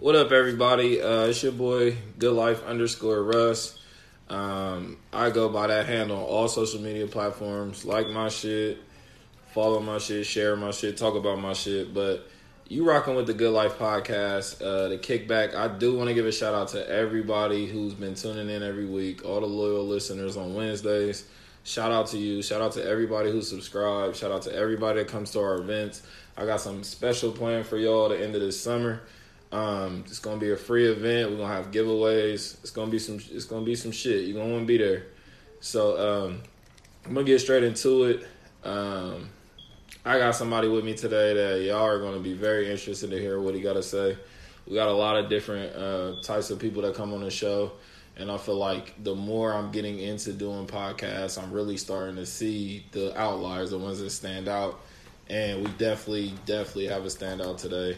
What up, everybody? Uh, it's your boy, Good Life underscore Russ. Um, I go by that handle on all social media platforms. Like my shit, follow my shit, share my shit, talk about my shit. But you rocking with the Good Life podcast, uh, the kickback. I do want to give a shout out to everybody who's been tuning in every week, all the loyal listeners on Wednesdays. Shout out to you. Shout out to everybody who subscribed. Shout out to everybody that comes to our events. I got some special plan for y'all the end of this summer. Um, it's gonna be a free event. We're gonna have giveaways. It's gonna be some. It's gonna be some shit. You're gonna want to be there. So um, I'm gonna get straight into it. Um, I got somebody with me today that y'all are gonna be very interested to hear what he got to say. We got a lot of different uh, types of people that come on the show, and I feel like the more I'm getting into doing podcasts, I'm really starting to see the outliers, the ones that stand out. And we definitely, definitely have a standout today.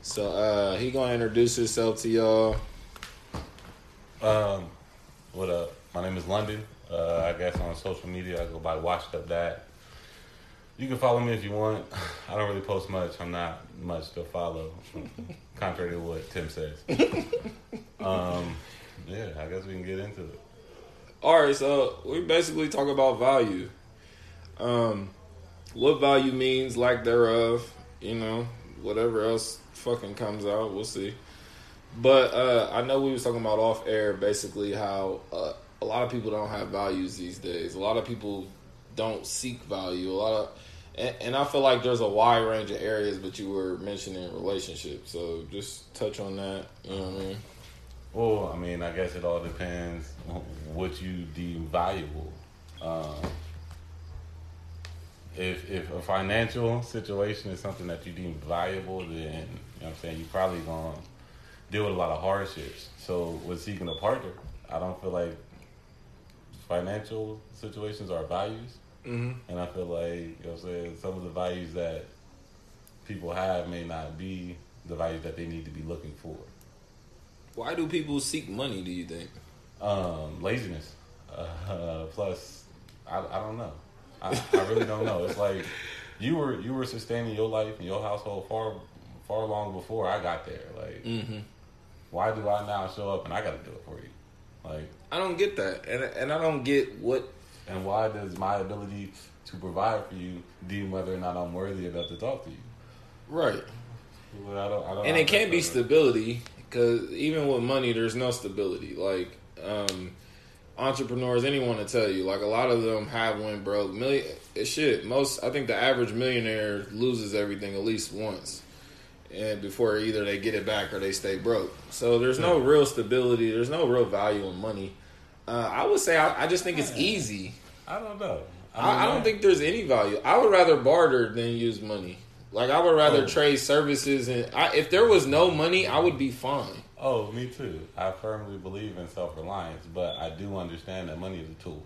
So uh he gonna introduce himself to y'all. Um, what up? My name is London. Uh, I guess on social media I go by Washed Up Dad. You can follow me if you want. I don't really post much. I'm not much to follow, contrary to what Tim says. um, yeah, I guess we can get into it. Alright, so we basically talk about value. Um what value means, lack thereof, you know, whatever else fucking comes out, we'll see. But uh I know we was talking about off air basically how uh, a lot of people don't have values these days. A lot of people don't seek value. A lot of and, and I feel like there's a wide range of areas, but you were mentioning relationships. So just touch on that. You know what I mean? Well, I mean, I guess it all depends what you deem valuable. Um, if if a financial situation is something that you deem valuable, then know what I'm saying you probably gonna deal with a lot of hardships. So with seeking a partner, I don't feel like financial situations are values, Mm-hmm. and I feel like you know what I'm saying some of the values that people have may not be the values that they need to be looking for. Why do people seek money? Do you think? Um, laziness. Uh, plus, I, I don't know. I, I really don't know. It's like you were you were sustaining your life and your household far far long before I got there. Like, Mm-hmm. why do I now show up and I got to do it for you? Like, I don't get that, and and I don't get what. and why does my ability to provide for you deem whether or not I'm worthy enough to talk to you? Right, Well, I don't, I don't and it can't be stability because even with money, there's no stability. Like um, entrepreneurs, anyone to tell you, like a lot of them have went broke. Million it's shit. Most I think the average millionaire loses everything at least once, and before either they get it back or they stay broke. So there's no real stability. There's no real value in money. Uh, I would say I, I just think it's easy. I don't know. I, I don't think there's any value. I would rather barter than use money. Like I would rather Oh. trade services, and I, if there was no money, I would be fine. Oh, me too. I firmly believe in self reliance, but I do understand that money is a tool.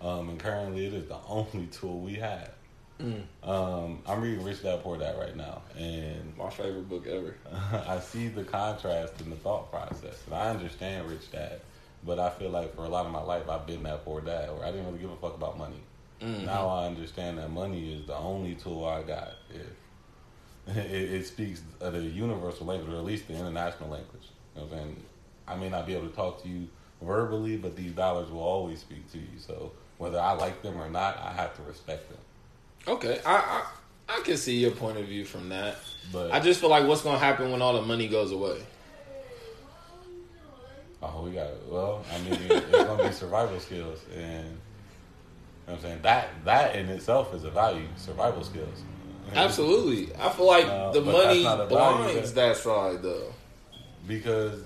Um, and currently, it is the only tool we have. Mm. Um, I'm reading Rich Dad Poor Dad right now, and My favorite book ever. I see the contrast in the thought process. And I understand Rich Dad, but I feel like for a lot of my life, I've been that poor dad where I didn't really give a fuck about money. Mhm. Now I understand that money is the only tool I got. If it, it speaks the universal language, or at least the international language. You know I'm saying? I may not be able to talk to you verbally, but these dollars will always speak to you. So whether I like them or not, I have to respect them. Okay, I, I I can see your point of view from that. But I just feel like what's gonna happen when all the money goes away. oh, we got well. I mean, it's gonna be survival skills, and you know what I'm saying that that in itself is a value. Survival skills. Absolutely, I feel like No, the money blinds that- side though. because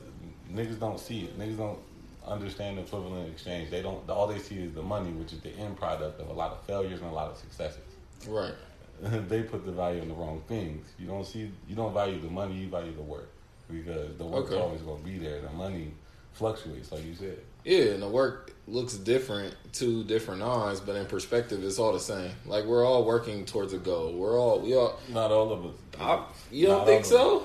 niggas don't see it. Niggas don't understand the equivalent exchange. They don't. All they see is the money, which is the end product of a lot of failures and a lot of successes. Right. they put the value in the wrong things. You don't see. You don't value the money. You value the work because the work's Okay. always going to be there. The money fluctuates, like you said. Yeah, and the work looks different to different eyes, but in perspective, it's all the same. Like we're all working towards a goal. We're all we all. Not all of us. I, you don't think so?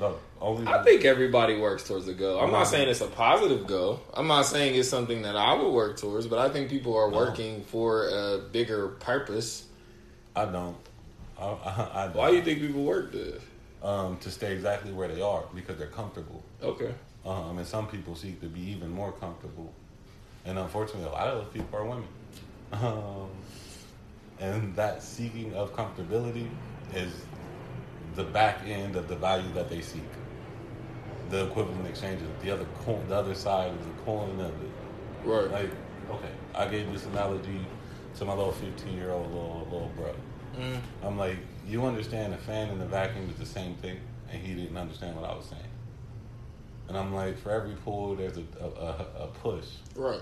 No, only. I think everybody works towards a goal. I'm not mm-hmm. saying it's a positive goal. I'm not saying it's something that I would work towards, but I think people are No. working for a bigger purpose. I don't. I, I, I don't. Why do you think people work this? um, to stay exactly where they are because they're comfortable. Okay. Um, and some people seek to be even more comfortable. And unfortunately, a lot of those people are women. Um, and that seeking of comfortability is the back end of the value that they seek. The equivalent exchange is the other coin, the other side of the coin of it. Right. Like, okay, I gave this analogy to my little 15 year old little, little bro. Mm. I'm like, you understand the fan and the vacuum is the same thing, and he didn't understand what I was saying. And I'm like, for every pull, there's a, a, a, a push. Right.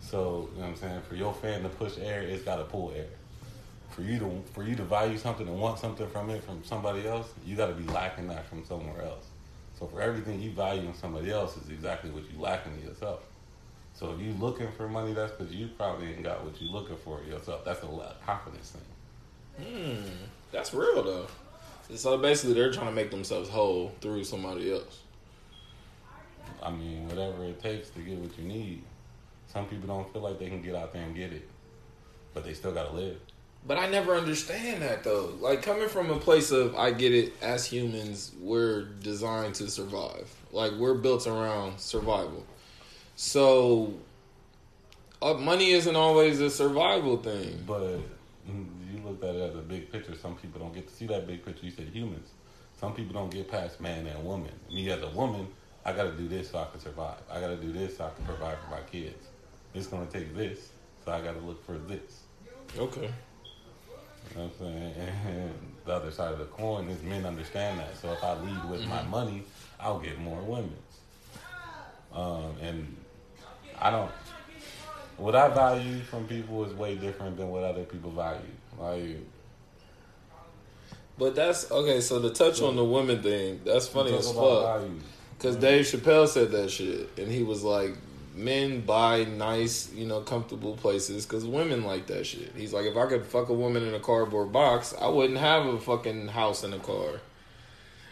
So you know what I'm saying. For your fan to push air, it's got to pull air. For you to for you to value something and want something from it from somebody else, you got to be lacking that from somewhere else. So for everything you value in somebody else is exactly what you lacking in yourself. So if you're looking for money, that's because you probably ain't got what you looking for yourself. That's a lot confidence thing. Hmm. That's real though. So basically, they're trying to make themselves whole through somebody else. I mean, whatever it takes to get what you need. Some people don't feel like they can get out there and get it, but they still gotta live. But I never understand that though. Like coming from a place of I get it. As humans, we're designed to survive. Like we're built around survival. So, uh, money isn't always a survival thing. But mm, you look at it as a big picture. Some people don't get to see that big picture. You said humans. Some people don't get past man and woman. Me as a woman, I got to do this so I can survive. I got to do this so I can provide for my kids. It's going to take this, so I got to look for this. Okay. You know what I'm saying? And the other side of the coin is men understand that. So if I lead with my money, I'll get more women. Um, and I don't. What I value from people is way different than what other people value. Like But that's okay. So to touch on the women thing, that's funny as fuck. Because Dave Chappelle said that shit, and he was like, "Men buy nice, you know, comfortable places because women like that shit." He's like, "If I could fuck a woman in a cardboard box, I wouldn't have a fucking house and a car."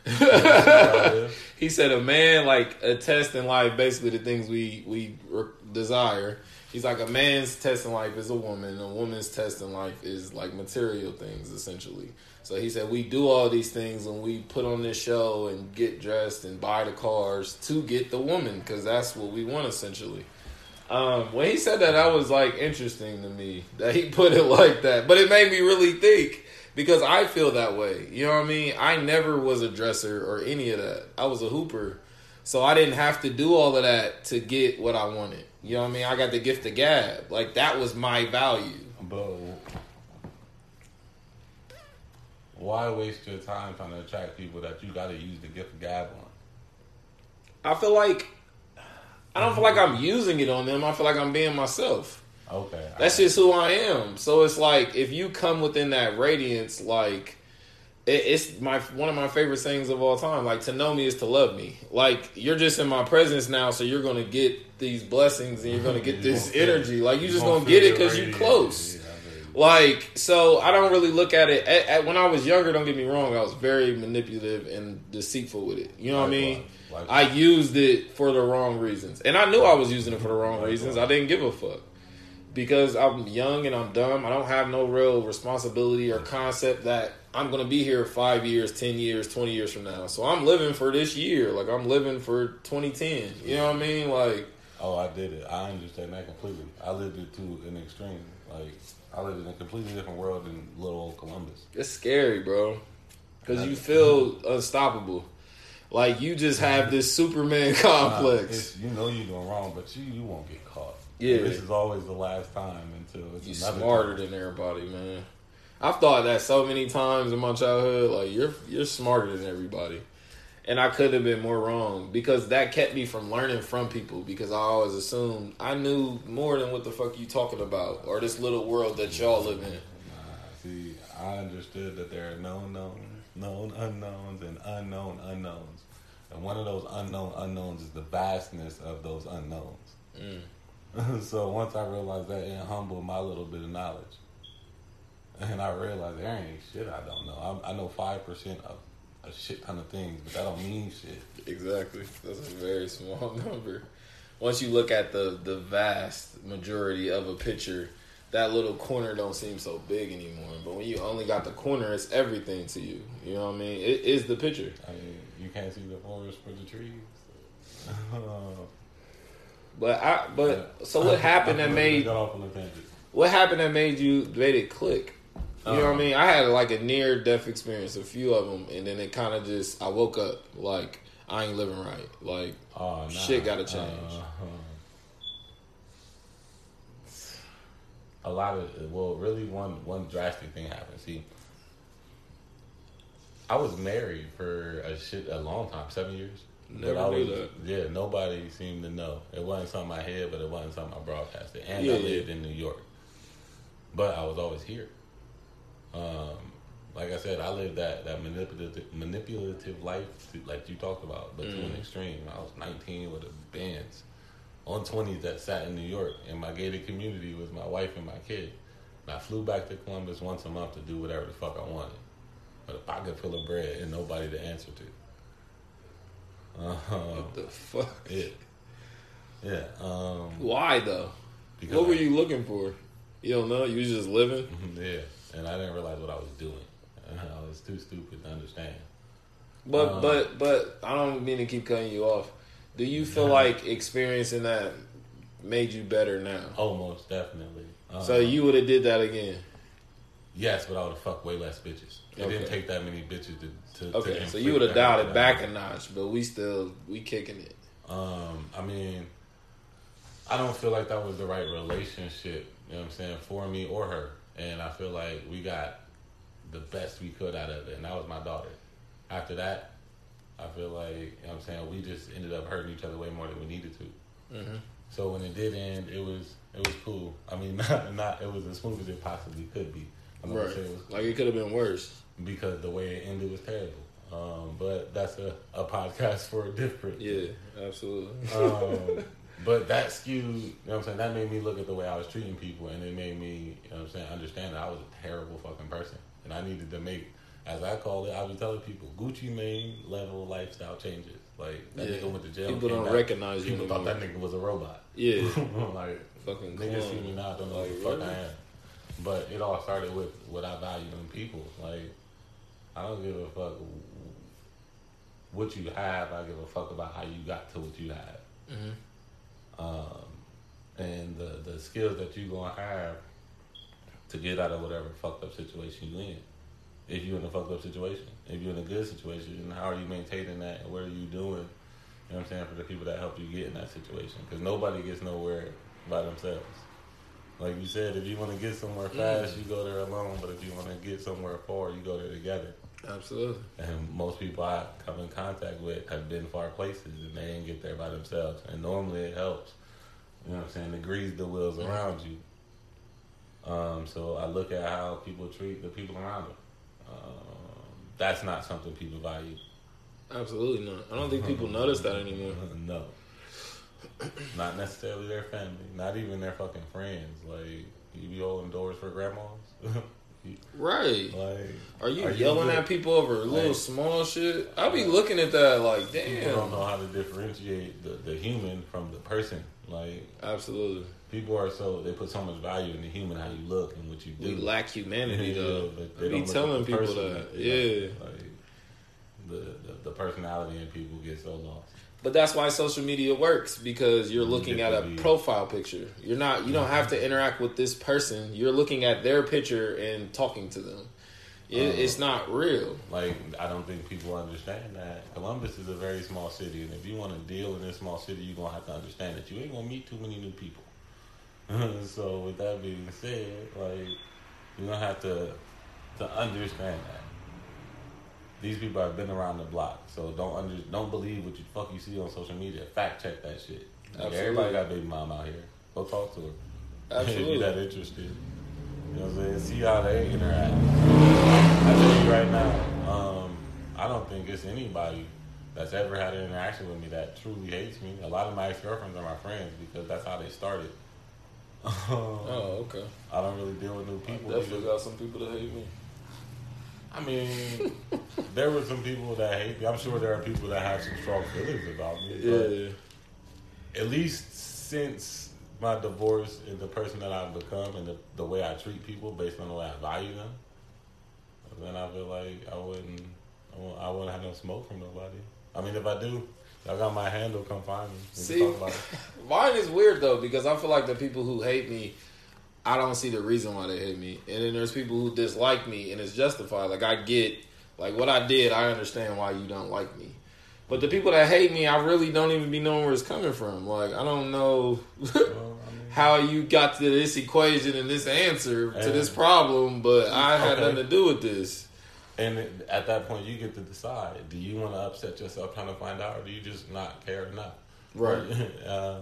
he said, "A man like a test in life, basically the things we we re- desire." He's like, "A man's test in life is a woman. A woman's test in life is like material things, essentially." So he said, "We do all these things when we put on this show and get dressed and buy the cars to get the woman because that's what we want, essentially." Um, when he said that, that was like interesting to me that he put it like that, but it made me really think because I feel that way. You know what I mean? I never was a dresser or any of that. I was a hooper, so I didn't have to do all of that to get what I wanted. You know what I mean? I got the gift of gab. Like that was my value. But why waste your time trying to attract people that you got to use the gift of gab on? I feel like I don't feel like I'm using it on them. I feel like I'm being myself. Okay, That's just who I am. So it's like if you come within that radiance, like it's my one of my favorite sayings of all time. Like to know me is to love me. Like you're just in my presence now, so you're gonna get these blessings and you're gonna get You this gonna feel- energy. Like you just gonna get it because you're close. Yeah. Like so, I don't really look at it. At, at, when I was younger, don't get me wrong, I was very manipulative and deceitful with it. You know what I mean? Likewise. I used it for the wrong reasons, and I knew I was using it for the wrong Likewise. reasons. I didn't give a fuck because I'm young and I'm dumb. I don't have no real responsibility or concept that I'm gonna be here five years, ten years, twenty years from now. So I'm living for this year. Like I'm living for 2010. You know what I mean? Like Oh, I did it. I understand that completely. I lived it to an extreme. Like I lived in a completely different world than little old Columbus. It's scary, bro. Because you feel unstoppable. Like you just have this Superman complex. it's- you know you're doing wrong, but you you won't get caught. Yeah. this is always the last time until it's You smarter time. than everybody, man. I've thought that so many times in my childhood. Like you're you're smarter than everybody, and I could have been more wrong because that kept me from learning from people. Because I always assumed I knew more than what the fuck you talking about, or this little world that y'all live in. Nah, see, I understood that there are known knowns, known unknowns, and unknown unknowns. And one of those unknown unknowns is the vastness of those unknowns. Mm. so once I realized that, it humbled my little bit of knowledge. And I realized there ain't shit I don't know. I, I know 5% of a shit ton of things, but that don't mean shit. Exactly. That's a very small number. Once you look at the the vast majority of a picture, that little corner don't seem so big anymore. But when you only got the corner, it's everything to you. You know what I mean? It is the picture. I mean, you can't see the forest for the trees. But I but so what happened that made off on a what happened that made you made it click? You know what I Um, mean? I had like a near death experience, a few of them, and then it kind of just I woke up like I ain't living right. Like Oh, nah. Shit gotta change. Uh, a lot of well, really one one drastic thing happened. See, I was married for a shit a long time, seven years. Never But I knew was, that. Yeah, nobody seemed to know. It wasn't something I had, but it wasn't something I broadcasted. And Yeah, I yeah. lived in New York, but I was always here. Um, like I said, I lived that that manipulative manipulative life, to, like you talked about, but to Mm. an extreme. I was 19 with a Benz on 20s that sat in New York, in my gated community with my wife and my kid. And I flew back to Columbus once a month to do whatever the fuck I wanted, with a pocket full of bread and nobody to answer to. Uh, what the fuck? yeah, yeah. Um, Why though? because What were I- you looking for? You don't know. You was just living. Yeah, and I didn't realize what I was doing. I was too stupid to understand. But Um, but but I don't mean to keep cutting you off. Do you feel like experiencing that made you better now? Almost definitely. Um, So you would have did that again. yes, but I would have fucked way less bitches. It didn't take that many bitches to. to Okay, to so you would have dialed it back a notch, but we still we kicking it. Um, I mean, I don't feel like that was the right relationship. You know what I'm saying for me or her, and I feel like we got the best we could out of it, and that was my daughter. After that, I feel like you know what I'm saying we just ended up hurting each other way more than we needed to. Mm-hmm. So when it did end, it was it was cool. I mean, not, not it was as smooth as it possibly could be. I'm Right, it was like it could have been worse. because the way it ended was terrible. Um, but that's a, a podcast for a different. Yeah, absolutely. Um, but that skewed, you know what I'm saying? That made me look at the way I was treating people, and it made me, you know what I'm saying, understand that I was a terrible fucking person, and I needed to make, as I call it, I was telling people, Gucci Mane level lifestyle changes. Like that Yeah. nigga went to jail. People don't back, recognize you People thought that nigga was a robot. Yeah, like fucking niggas see me now, don't know Like, who the fuck really? I am. But it all started with what I value in people. Like I don't give a fuck what you have. I give a fuck about how you got to what you have. Mhm. Um, and the the skills that you're gonna have to get out of whatever fucked up situation you're in. If you're in a fucked up situation, if you're in a good situation, then how are you maintaining that, and what are you doing? You know what I'm saying for the people that help you get in that situation, because nobody gets nowhere by themselves. Like you said, if you want to get somewhere fast, you go there alone. But if you want to get somewhere far, you go there together. Absolutely. And most people I come in contact with have been far places and they didn't get there by themselves. And normally it helps. You know what I'm saying? It greases the wheels around you. Um, so I look at how people treat the people around them. Um, that's not something people value. Absolutely not. I don't think people notice that anymore. no. Not necessarily their family, not even their fucking friends. Like, you be holding doors for grandmas? Right. like, Are you Are you yelling good? at people over little Like- small shit? I be looking at that like, damn. people don't know how to differentiate the, the human from the person. Like Absolutely. people are so they put so much value in the human, how you look and what you do. We lack humanity Yeah, though. but they be telling people person. that. Yeah. like the, the the personality in people gets so lost. But that's why social media works because you're looking at a profile picture. You're not you don't have to interact with this person. You're looking at their picture and talking to them. It, Uh, it's not real. Like I don't think people understand that Columbus is a very small city, and if you want to deal in this small city, you're gonna have to understand that you ain't gonna meet too many new people. so with that being said, like you're gonna have to to understand that these people have been around the block. So don't under don't believe what you fuck you see on social media. Fact check that shit. Like, everybody got baby mom out here. Go talk to her. if Absolutely. you're that interested. You know what I'm saying? See how they interact. I tell you right now, um, I don't think it's anybody that's ever had an interaction with me that truly hates me. A lot of my ex girlfriends are my friends because that's how they started. Oh, okay. I don't really deal with new people. I definitely got some people that hate me. I mean, there were some people that hate me. I'm sure there are people that have some strong feelings about me. but Yeah. at least since my divorce and the person that I've become and the, the way I treat people based on the way I value them, then I feel like I wouldn't, I wouldn't, have no smoke from nobody. I mean, if I do, I got my handle. Come find me. See, talk about it. mine is weird though because I feel like the people who hate me, I don't see the reason why they hate me, and then there's people who dislike me and it's justified. Like I get, like what I did, I understand why you don't like me. But the people that hate me, I really don't even be knowing where it's coming from. Like I don't know Well, I mean, how you got to this equation and this answer to And- this problem, but I had Okay. nothing to do with this. and at that point, you get to decide: do you want to upset yourself trying to find out, or do you just not care enough? Right. um,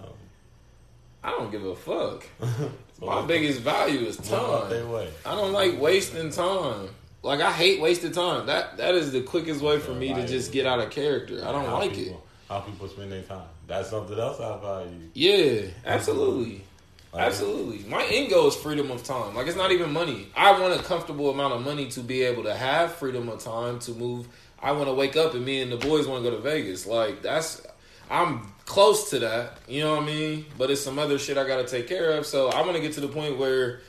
I don't give a fuck. My biggest value is what about their time. I don't like wasting time. Like I hate wasted time. That that is the quickest way for me to just get out of character. I don't like it. How people spend their time. That's something else I value. Yeah, mm-hmm. absolutely. Like, Absolutely. My end goal is freedom of time. Like it's not even money. I want a comfortable amount of money to be able to have freedom of time to move. I want to wake up and me and the boys want to go to Vegas. Like that's I'm close to that. You know what I mean? But it's some other shit I got to take care of. So I want to get to the point where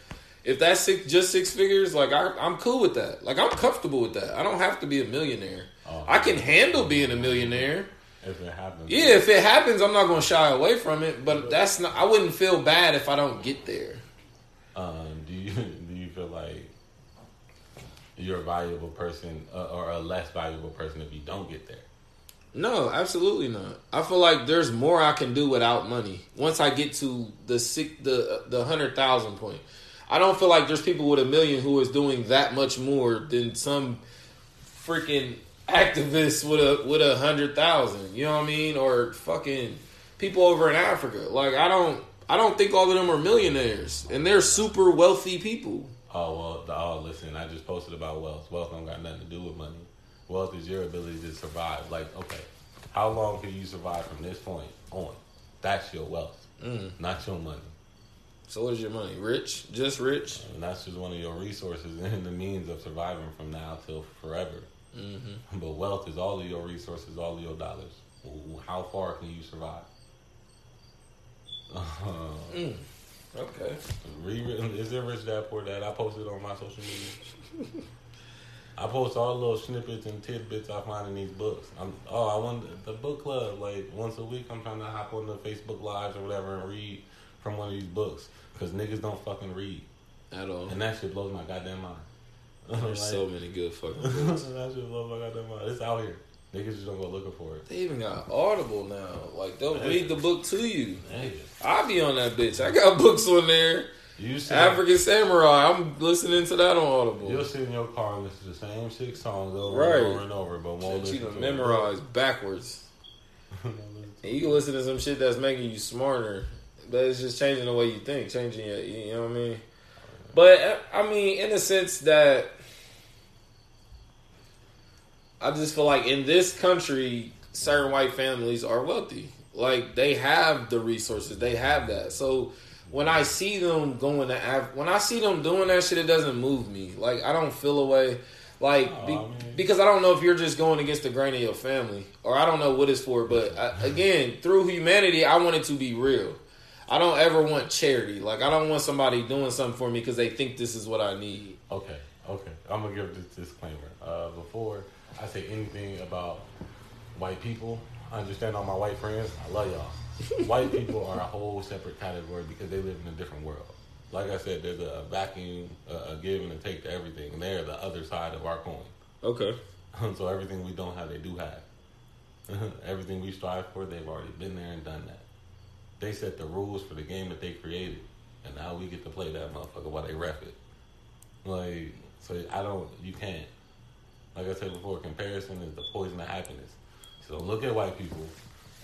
if that's six, just six figures, like I, I'm cool with that. Like I'm comfortable with that. I don't have to be a millionaire. Oh. I can handle being a millionaire. If it happens. Yeah, if it happens, I'm not gonna shy away from it. But that's not. I wouldn't feel bad if I don't get there. Um, do you do you feel like you're a valuable person uh, or a less valuable person if you don't get there? No, absolutely not. I feel like there's more I can do without money. Once I get to the six, the the hundred thousand point, I don't feel like there's people with a million who is doing that much more than some freaking activists with a with a hundred thousand. You know what I mean? Or fucking people over in Africa. Like I don't I don't think all of them are millionaires, and they're super wealthy people. Oh well, the, oh listen, I just posted about wealth. Wealth don't got nothing to do with money. Wealth is your ability to survive. Like, okay, how long can you survive from this point on? That's your wealth, Mm. not your money. So what is your money? Rich? Just rich? And that's just one of your resources and the means of surviving from now till forever. Mm-hmm. But wealth is all of your resources, all of your dollars. How far can you survive? Mm. Okay. Rewritten, is it Rich Dad Poor Dad? I posted on my social media. I post all the little snippets and tidbits I find in these books. I'm oh I want the book club like once a week. I'm trying to hop on the Facebook lives or whatever and read from one of these books because niggas don't fucking read At all. and that shit blows my goddamn mind. There's Like, so many good fucking books. that shit blows my goddamn mind. It's out here. Niggas just don't go looking for it. They even got Audible now. Like they'll read the book to you. Niggas. I be on that bitch. I got books on there. You see, African Samurai. I'm listening to that on Audible. You'll sit in your car and listen to the same six songs over Right. and over and over, but won't Shit you listen it. memorize backwards. And you can listen to some shit that's making you smarter, but it's just changing the way you think, changing your, you know what I mean? But I mean, in the sense that I just feel like in this country, certain white families are wealthy. Like they have the resources, they have that. So when I see them going to Af- when I see them doing that shit, it doesn't move me. Like I don't feel away. Like Oh, be- I mean- because I don't know if you're just going against the grain of your family, or I don't know what it's for. But I, again, through humanity, I want it to be real. I don't ever want charity. Like I don't want somebody doing something for me because they think this is what I need. Okay, okay. I'm gonna give this disclaimer. Uh, before I say anything about white people, I understand all my white friends. I love y'all. White people are a whole separate category because they live in a different world. Like I said, there's a vacuum, a, a give and a take to everything, and they're the other side of our coin. Okay. so everything we don't have, they do have. everything we strive for, they've already been there and done that. They set the rules for the game that they created, and now we get to play that motherfucker while they ref it. Like, so I don't, you can't. Like I said before, comparison is the poison of happiness. So look at white people,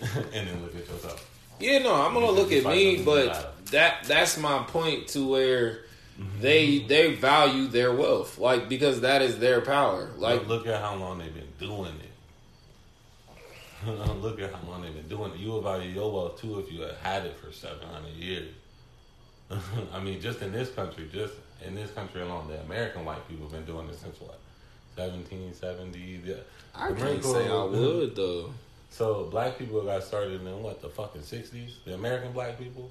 and then look at yourself. Yeah, no, I'm gonna look at me, but that that's my point to where Mm-hmm. they they value their wealth, like because that is their power. Like Like, look at how long they've been doing it. look at how long they've been doing it. You will value your wealth too if you had had it for seven hundred years. I mean, just in this country, just in this country alone, the American white people have been doing this since what, seventeen seventy? Yeah. I The can't say I would though. So black people got started in what the fucking sixties. The American black people,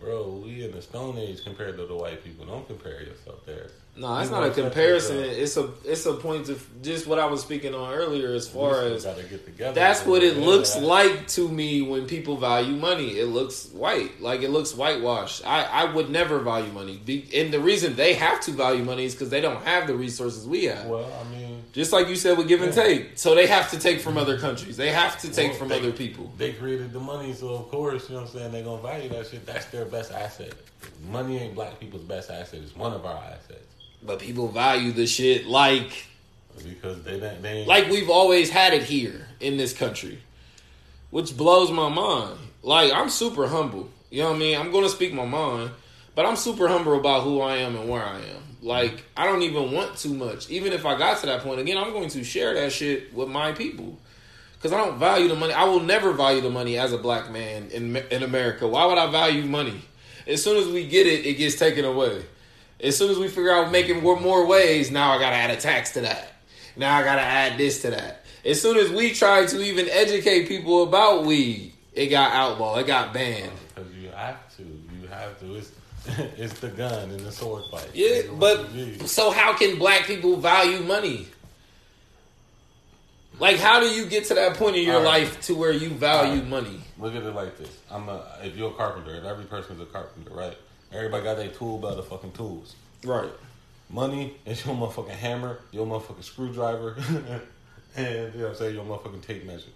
Bro, we in the Stone Age compared to the white people. Don't compare yourself there. No, that's You not a comparison. It's a it's a point of just what I was speaking on earlier as far as still gotta get together. That's what it looks like to me when people value money. It looks white, like it looks whitewashed. I, I would never value money, and the reason they have to value money is because they don't have the resources we have. Well, I mean, Just like you said with give and Yeah. take, so they have to take from other countries. They have to take Well, from they- other people. they created the money, so of course, you know what I'm saying, they're gonna value that shit. That's their best asset. Money ain't black people's best asset, it's one of our assets. But people value the shit like Because they don't they ain't like we've always had it here in this country, which blows my mind. Like I'm super humble. You know what I mean? I'm going to speak my mind, but I'm super humble about who I am and where I am. Like I don't even want too much. Even if I got to that point again, I'm going to share that shit with my people. Cause I don't value the money. I will never value the money as a black man in in America. Why would I value money? As soon as we get it, it gets taken away. As soon as we figure out making more, more ways, now I gotta add a tax to that. Now I gotta add this to that. As soon as we try to even educate people about weed, it got outlawed. It got banned. because you have to. You have to. It's it's the gun and the sword fight. Yeah, but what you need. so how can black people value money? Like, how do you get to that point in your right. life to where you value right. money? Look at it like this. I'm a if you're a carpenter, and every person's a carpenter, right? Everybody got their tool belt of fucking tools. Right. Money is your motherfucking hammer, your motherfucking screwdriver, and you know what I'm saying, your motherfucking tape measure.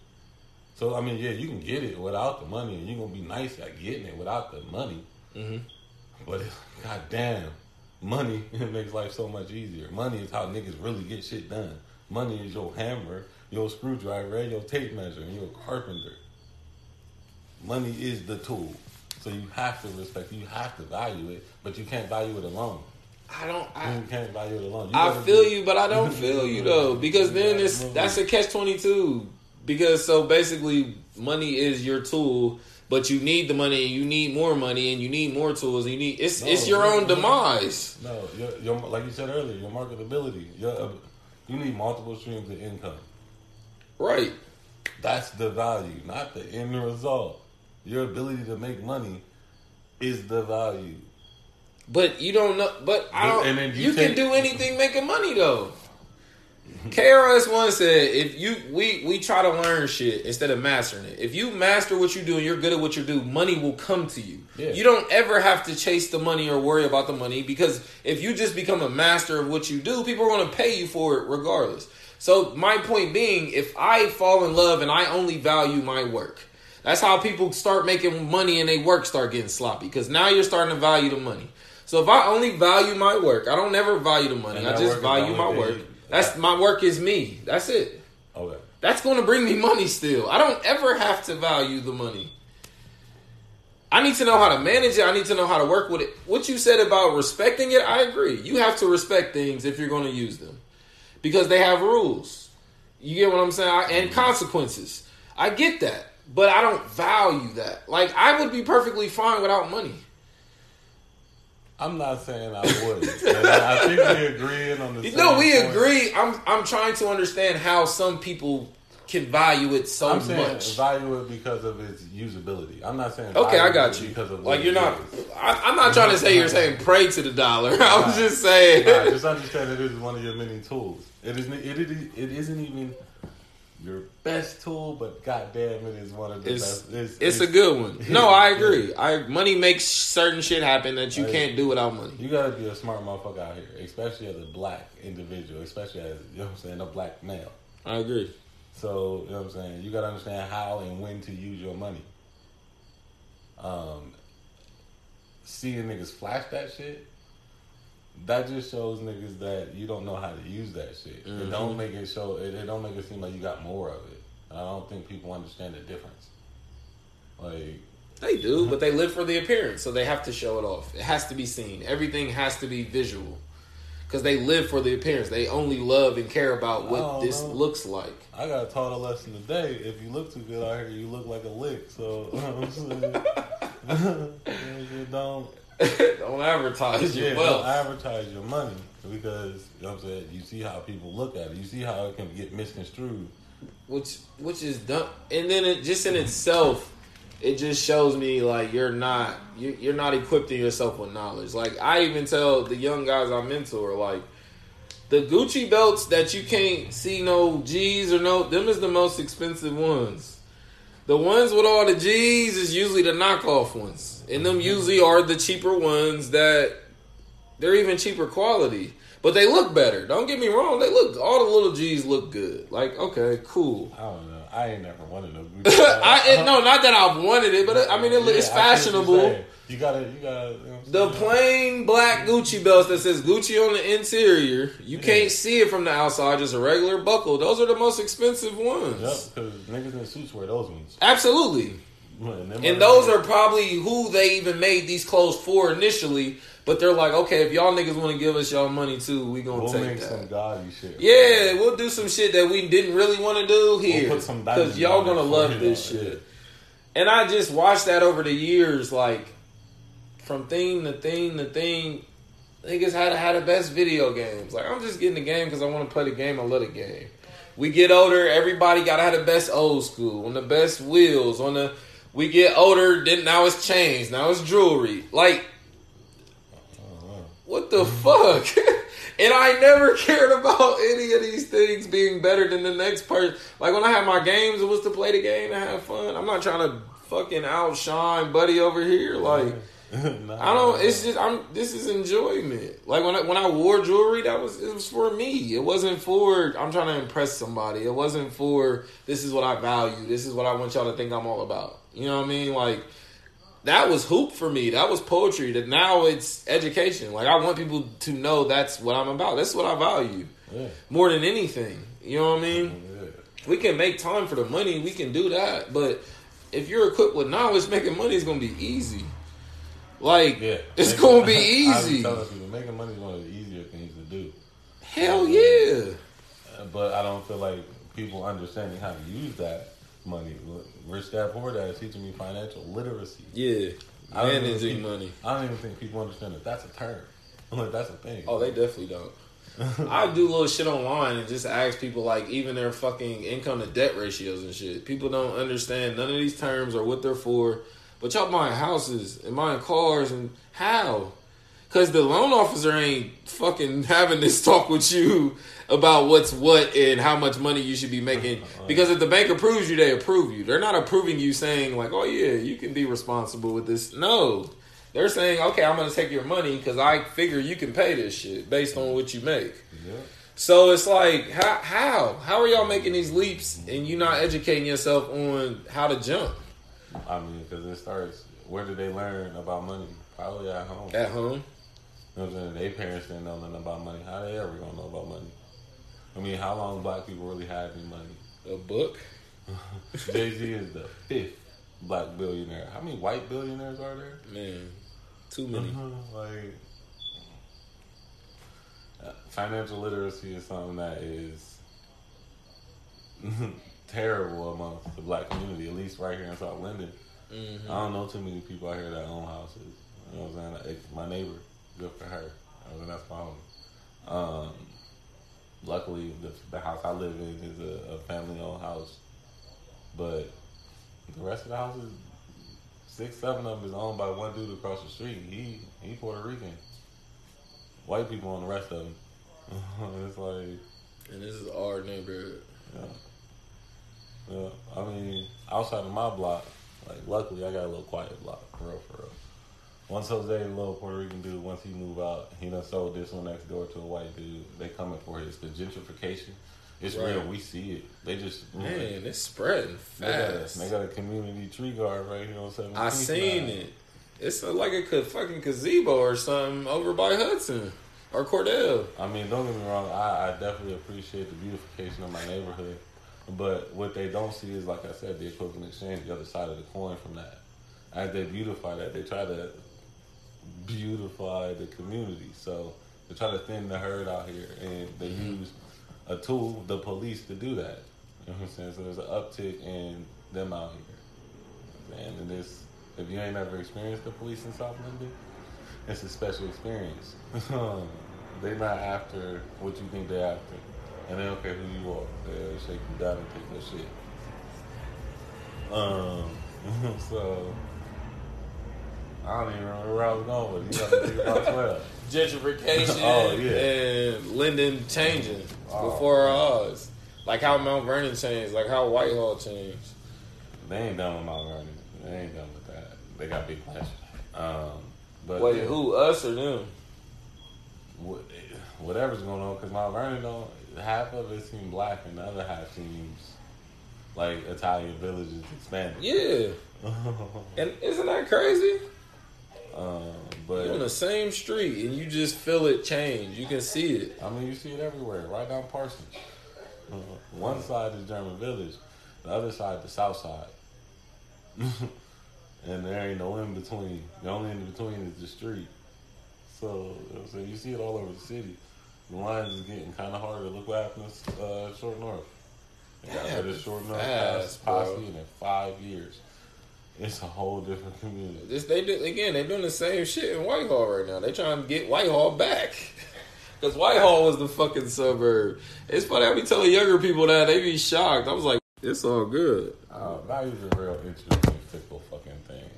So I mean, yeah, you can get it without the money, and you're gonna be nice at getting it without the money. Mm-hmm. But it's goddamn, money it makes life so much easier. Money is how niggas really get shit done. Money is your hammer, your screwdriver, your tape measure, and you're carpenter. Money is the tool. So you have to respect, you have to value it, but you can't value it alone. I don't. I, You can't value it alone. You I feel be- you, but I don't feel you though, because then it's that's a catch twenty two. Because so basically, money is your tool, but you need the money, and you need more money, and you need more tools. And you need it's No, it's your no, own demise. No, your, your, like you said earlier, your marketability. Your, uh, you need multiple streams of income. Right. That's the value, not the end result. Your ability to make money is the value. But you don't know. But I don't. and then you you can do anything making money though. KRS One said, "If you we we try to learn shit instead of mastering it. If you master what you do and you're good at what you do, money will come to you. Yeah. You don't ever have to chase the money or worry about the money because if you just become a master of what you do, people are going to pay you for it regardless. So my point being, if I fall in love and I only value my work, that's how people start making money and they work start getting sloppy because now you're starting to value the money. So if I only value my work, I don't never value the money. I just value my work. That's my work is me. That's it. Okay. That's going to bring me money still. I don't ever have to value the money. I need to know how to manage it. I need to know how to work with it. What you said about respecting it, I agree. You have to respect things if you're going to use them because they have rules. You get what I'm saying? I- And consequences. I get that, but I don't value that. Like, I would be perfectly fine without money. I'm not saying I would. but I, think we agreeing on the No, we point. agree. I'm I'm trying to understand how some people can value it so I'm saying much. value it because of its usability. I'm not saying Okay, I got you. because of Like you're not. is. I, I'm not trying to say you're saying pray to the dollar. I was just saying. Nah, just understand that it is one of your many tools. It isn't. It, it, it isn't even your best tool, but goddamn, it is one of the It's best. it's a good one. No, I agree. I money makes certain shit happen that you Right. can't do without money. You gotta be a smart motherfucker out here, especially as a black individual, especially as you know what I'm saying, a black male. I agree. So you know what I'm saying. You gotta understand how and when to use your money. Um, seeing niggas flash that shit, that just shows niggas that you don't know how to use that shit. It mm-hmm. don't make it show. It, it don't make it seem like you got more of it. And I don't think people understand the difference. Like They do, but they live for the appearance, so they have to show it off. It has to be seen. Everything has to be visual. Because they live for the appearance. They only love and care about what this no. looks like. I got taught a lesson today. If you look too good out here, you look like a lick. So you know what I'm saying? don't Don't advertise your Yeah, wealth. don't advertise your money because you know what I'm saying. You see how people look at it. You see how it can get misconstrued. which which is dumb and then it just in itself it just shows me like you're not you, you're not equipping yourself with knowledge. Like I even tell the young guys I mentor, like the Gucci belts that you can't see no G's or no them is the most expensive ones. The ones with all the G's is usually the knockoff ones, and them mm-hmm. usually are the cheaper ones that they're even cheaper quality. But they look better. Don't get me wrong. They look all the little G's look good. Like okay, cool. I don't know. I ain't never wanted no Gucci. I it, no, not that I've wanted it, but it, I mean it, Yeah, it's I see what you're fashionable. You gotta, you gotta. You know The plain black Gucci belts that says Gucci on the interior, you Yeah. can't see it from the outside. Just a regular buckle. Those are the most expensive ones. Yep, because niggas in suits wear those ones. Absolutely. And, And those are probably who they even made these clothes for initially. But they're like, okay, if y'all niggas want to give us y'all money too, we gonna We'll take make that. some gaudy shit. Yeah, we'll do some shit that we didn't really want to do here put some because y'all gonna love this shit. And I just watched that over the years, like from thing to thing to thing. Niggas had had the best video games. Like I'm just getting the game because I want to play the game. I love the game. We get older, everybody gotta have the best old school on the best wheels on the. We get older, then now it's chains, now it's jewelry. Like what the fuck? and I never cared about any of these things being better than the next person. Like when I had my games, it was to play the game and have fun. I'm not trying to fucking outshine buddy over here. Like Nah, I don't. It's just I'm. This is enjoyment. Like when I, when I wore jewelry, that was it was for me. It wasn't for I'm trying to impress somebody. It wasn't for this is what I value. This is what I want y'all to think I'm all about. You know what I mean? Like that was hoop for me. That was poetry. That now it's education. Like I want people to know that's what I'm about. That's what I value Yeah. more than anything. You know what I mean? Yeah. We can make time for the money. We can do that. But if you're equipped with knowledge, making money is gonna be easy. Like Yeah. it's gonna be I was easy. telling people, making money is one of the easier things to do. Hell yeah. Uh, But I don't feel like people understanding how to use that money. Rich Dad Poor Dad is teaching me financial literacy. Yeah. I Managing think- money. I don't even think people understand that that's a term. Like that's a thing. Oh, they definitely don't. I do little shit online and just ask people like even their fucking income to debt ratios and shit. People don't understand none of these terms or what they're for. But y'all buying houses and buying cars and how? Cause the loan officer ain't fucking having this talk with you about what's what and how much money you should be making. Uh-huh. Because if the bank approves you, they approve you. They're not approving you saying like, "Oh yeah, you can be responsible with this." No, they're saying, "Okay, I'm gonna take your money because I figure you can pay this shit based on what you make." Yeah. So it's like, how how how are y'all making these leaps and you not educating yourself on how to jump I mean, because it starts. Where did they learn about money? Probably at home. at home? You know what I'm saying? Their parents didn't know nothing about money. How they ever gonna know about money? I mean, how long black people really had any money? A book? Jay Z is the fifth black billionaire. How many white billionaires are there? Man, too many. like uh, financial literacy is something that is terrible amongst the black community, at least right here in South Linden. Mhm. I don't know too many people out here that own houses. You know what I'm saying? My neighbor, good for her. I mean, that's my homie. Um, luckily, the, the house I live in is a, a family-owned house, but the rest of the houses, six, seven of them is owned by one dude across the street. He he Puerto Rican. White people on the rest of them. it's like, And this is our neighborhood. yeah. Yeah, I mean, outside of my block, like luckily I got a little quiet block, for real, for real. Once Jose, little Puerto Rican dude, once he move out, he done sold this one next door to a white dude. They coming for his the gentrification. It's Right. real. We see it. They just Man, it's spreading They got, a, fast. they got a community tree guard right here on 17th. I seen now. it. It's like a fucking gazebo or something over by Hudson or Cordell. I mean, don't get me wrong. I, I definitely appreciate the beautification of my neighborhood, but what they don't see is, like I said, the equivalent exchange, the other side of the coin from that. As they beautify that, they try to beautify the community. So they try to thin the herd out here, and they mm-hmm. use a tool, the police, to do that. You know what I'm saying? So there's an uptick in them out here. And this, if you ain't ever experienced the police in South Linden, it's a special experience. they're not after what you think they're after. And they don't care who you are. They'll shake you down and take your shit. Um, so I don't even remember where I was going with it. You got to think about twelve. Gentrification Oh, yeah. and Linden changing Oh. before our eyes. Like how Mount Vernon changed, like how Whitehall changed. They ain't done with Mount Vernon. They ain't done with that. They got big plans. Um, but Wait, yeah, who? Us or them? what- whatever's going on, because Mount Vernon don't half of it seems black and the other half seems like Italian villages expanding. Yeah. And isn't that crazy? um, You're on the same street and you just feel it change. You can see it. I mean, you see it everywhere. Right down Parsons. Uh, one side is German Village, the other side the South Side. and there ain't no in between. The only in between is the street. So, so you see it all over the city. The lines is getting kind of harder. Look what happened to uh, Short North. They got rid of Short North fast. Posse in five years. It's a whole different community. This they do again. They're doing the same shit in Whitehall right now. They're trying to get Whitehall back because Whitehall was the fucking suburb. It's funny. I be telling younger people that they be shocked. I was like, it's all good. Uh, values a real interesting, fickle fucking thing.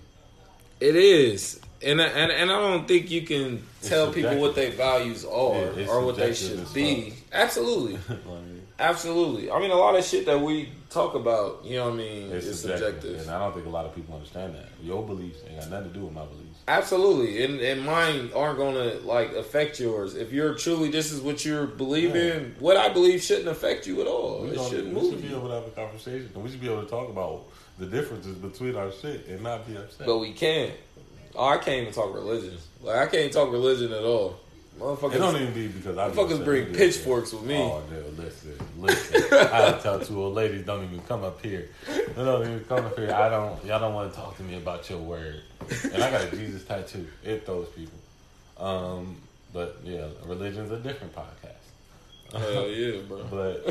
It is, and I- and and I don't think you can It's tell people what their values are Yeah, or what they should be. Absolutely, absolutely. I mean, a lot of shit that we talk about, you know what I mean, It's is subjective. subjective. and I don't think a lot of people understand that. Your beliefs ain't got nothing to do with my beliefs. Absolutely, and and mine aren't gonna like affect yours. If you're truly this is what you're believing, what I believe shouldn't affect you at all. We, It shouldn't we move should be able to have a conversation, and we should be able to talk about the differences between our shit and not be upset. But we can't. Oh, I can't even talk religion. Like I can't talk religion at all. it don't even be because I motherfuckers bring pitchforks with me. Oh, dude, listen, listen. I tell two old ladies, don't even come up here. They don't even come up here. I don't. Y'all don't want to talk to me about your word. And I got a Jesus tattoo. It throws people. Um, but yeah, religion's a different podcast. Hell yeah, bro. But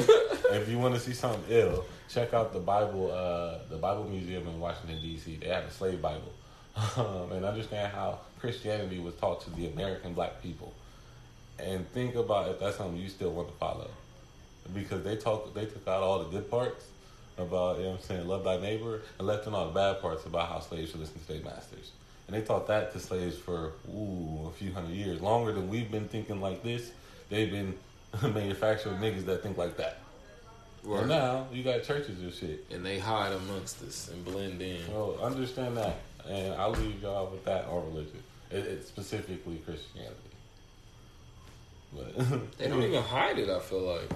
if you want to see something ill, check out the Bible, uh, the Bible Museum in Washington D.C. They have a slave Bible, um, and understand how Christianity was taught to the American black people, and think about if that's something you still want to follow, because they talk, they took out all the good parts about, you know what I'm saying, love thy neighbor, and left in all the bad parts about how slaves should listen to their masters. And they taught that to slaves for ooh a few hundred years, longer than we've been thinking like this. They've been manufacturing niggas that think like that. Right. And now you got churches and shit. And they hide amongst us and blend in. So understand that, and I'll leave y'all with that or religion. It, it's specifically Christianity. But They don't even hide it. I feel like.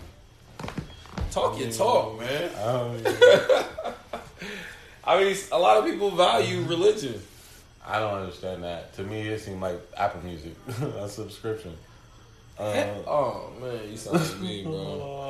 Talk your mean, talk, man. I don't even- I mean, a lot of people value religion. I don't understand that. To me, it seemed like Apple Music, a subscription. Uh, oh man, you sound like me, bro.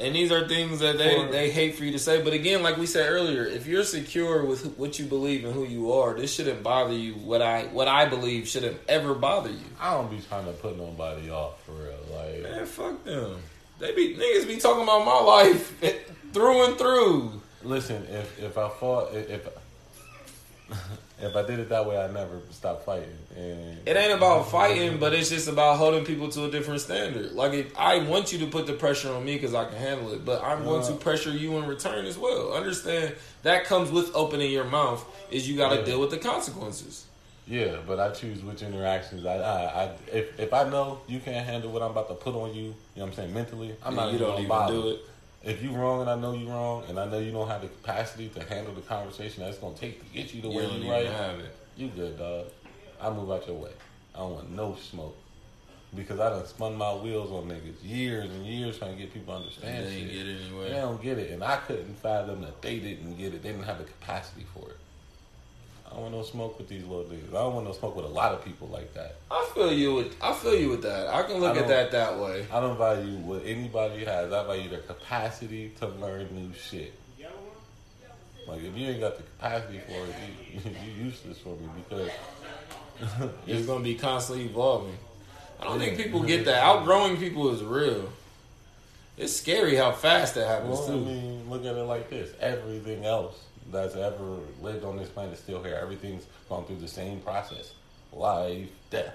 And these are things that they they hate for you to say. But again, like we said earlier, if you're secure with who- what you believe and who you are, this shouldn't bother you. What I what I believe shouldn't ever bother you. I don't be trying to put nobody off for real. Like, Man, fuck them. They be niggas be talking about my life through and through. listen, if if I fall, if if, if I did it that way, I'd never stop fighting. And It ain't about fighting, but it's just about holding people to a different standard. Like if I want you to put the pressure on me because I can handle it, but I'm going to pressure you in return as well. Understand that comes with opening your mouth. Is you got to Yeah. deal with the consequences. Yeah, but I choose which interactions I, I, I if if I know you can't handle what I'm about to put on you, you know what I'm saying mentally, I'm not you even don't even bother. do it. If you wrong and I know you wrong, and I know you don't have the capacity to handle the conversation that's gonna take to get you to You where you right, have it. you good, dog. I move out your way. I don't want no smoke because I done spun my wheels on niggas years and years trying to get people to understand And they shit. get it anyway. They don't get it, and I couldn't fathom that they didn't get it. They didn't have the capacity for it. I don't want no smoke with these little niggas. I don't want no smoke with a lot of people like that. I feel you with I feel you with that. I can look I at that that way. I don't value what anybody has. I value their capacity to learn new shit. Like if you ain't got the capacity for it, you, you useless for me because It's going to be constantly evolving. I don't think people get that. Outgrowing people is real. It's scary how fast that happens Well, I too. mean, look at it like this: everything else that's ever lived on this planet is still here. Everything's gone through the same process: life, death.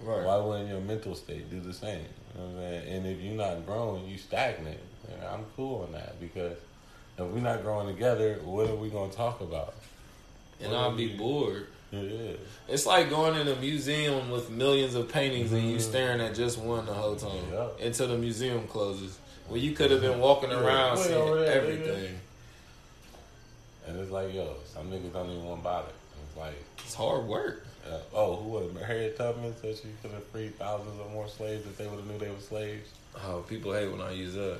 Right. Why wouldn't your mental state do the same? You know what I'm? And if you're not growing, you stagnate. And I'm cool on that because if we're not growing together, what are we going to talk about? and I'll be bored. Yeah. It's like going in a museum with millions of paintings and you Mhm. staring at just one the whole time Yeah. until the museum closes. Well, you could have been walking around Wait seeing over there, everything. And it's like, yo, some niggas don't even want to bother. It's like, It's hard work. uh, oh, who was it? Harriet Tubman said she could have freed thousands or more slaves if they would have knew they were slaves. Oh, people hate when I use that.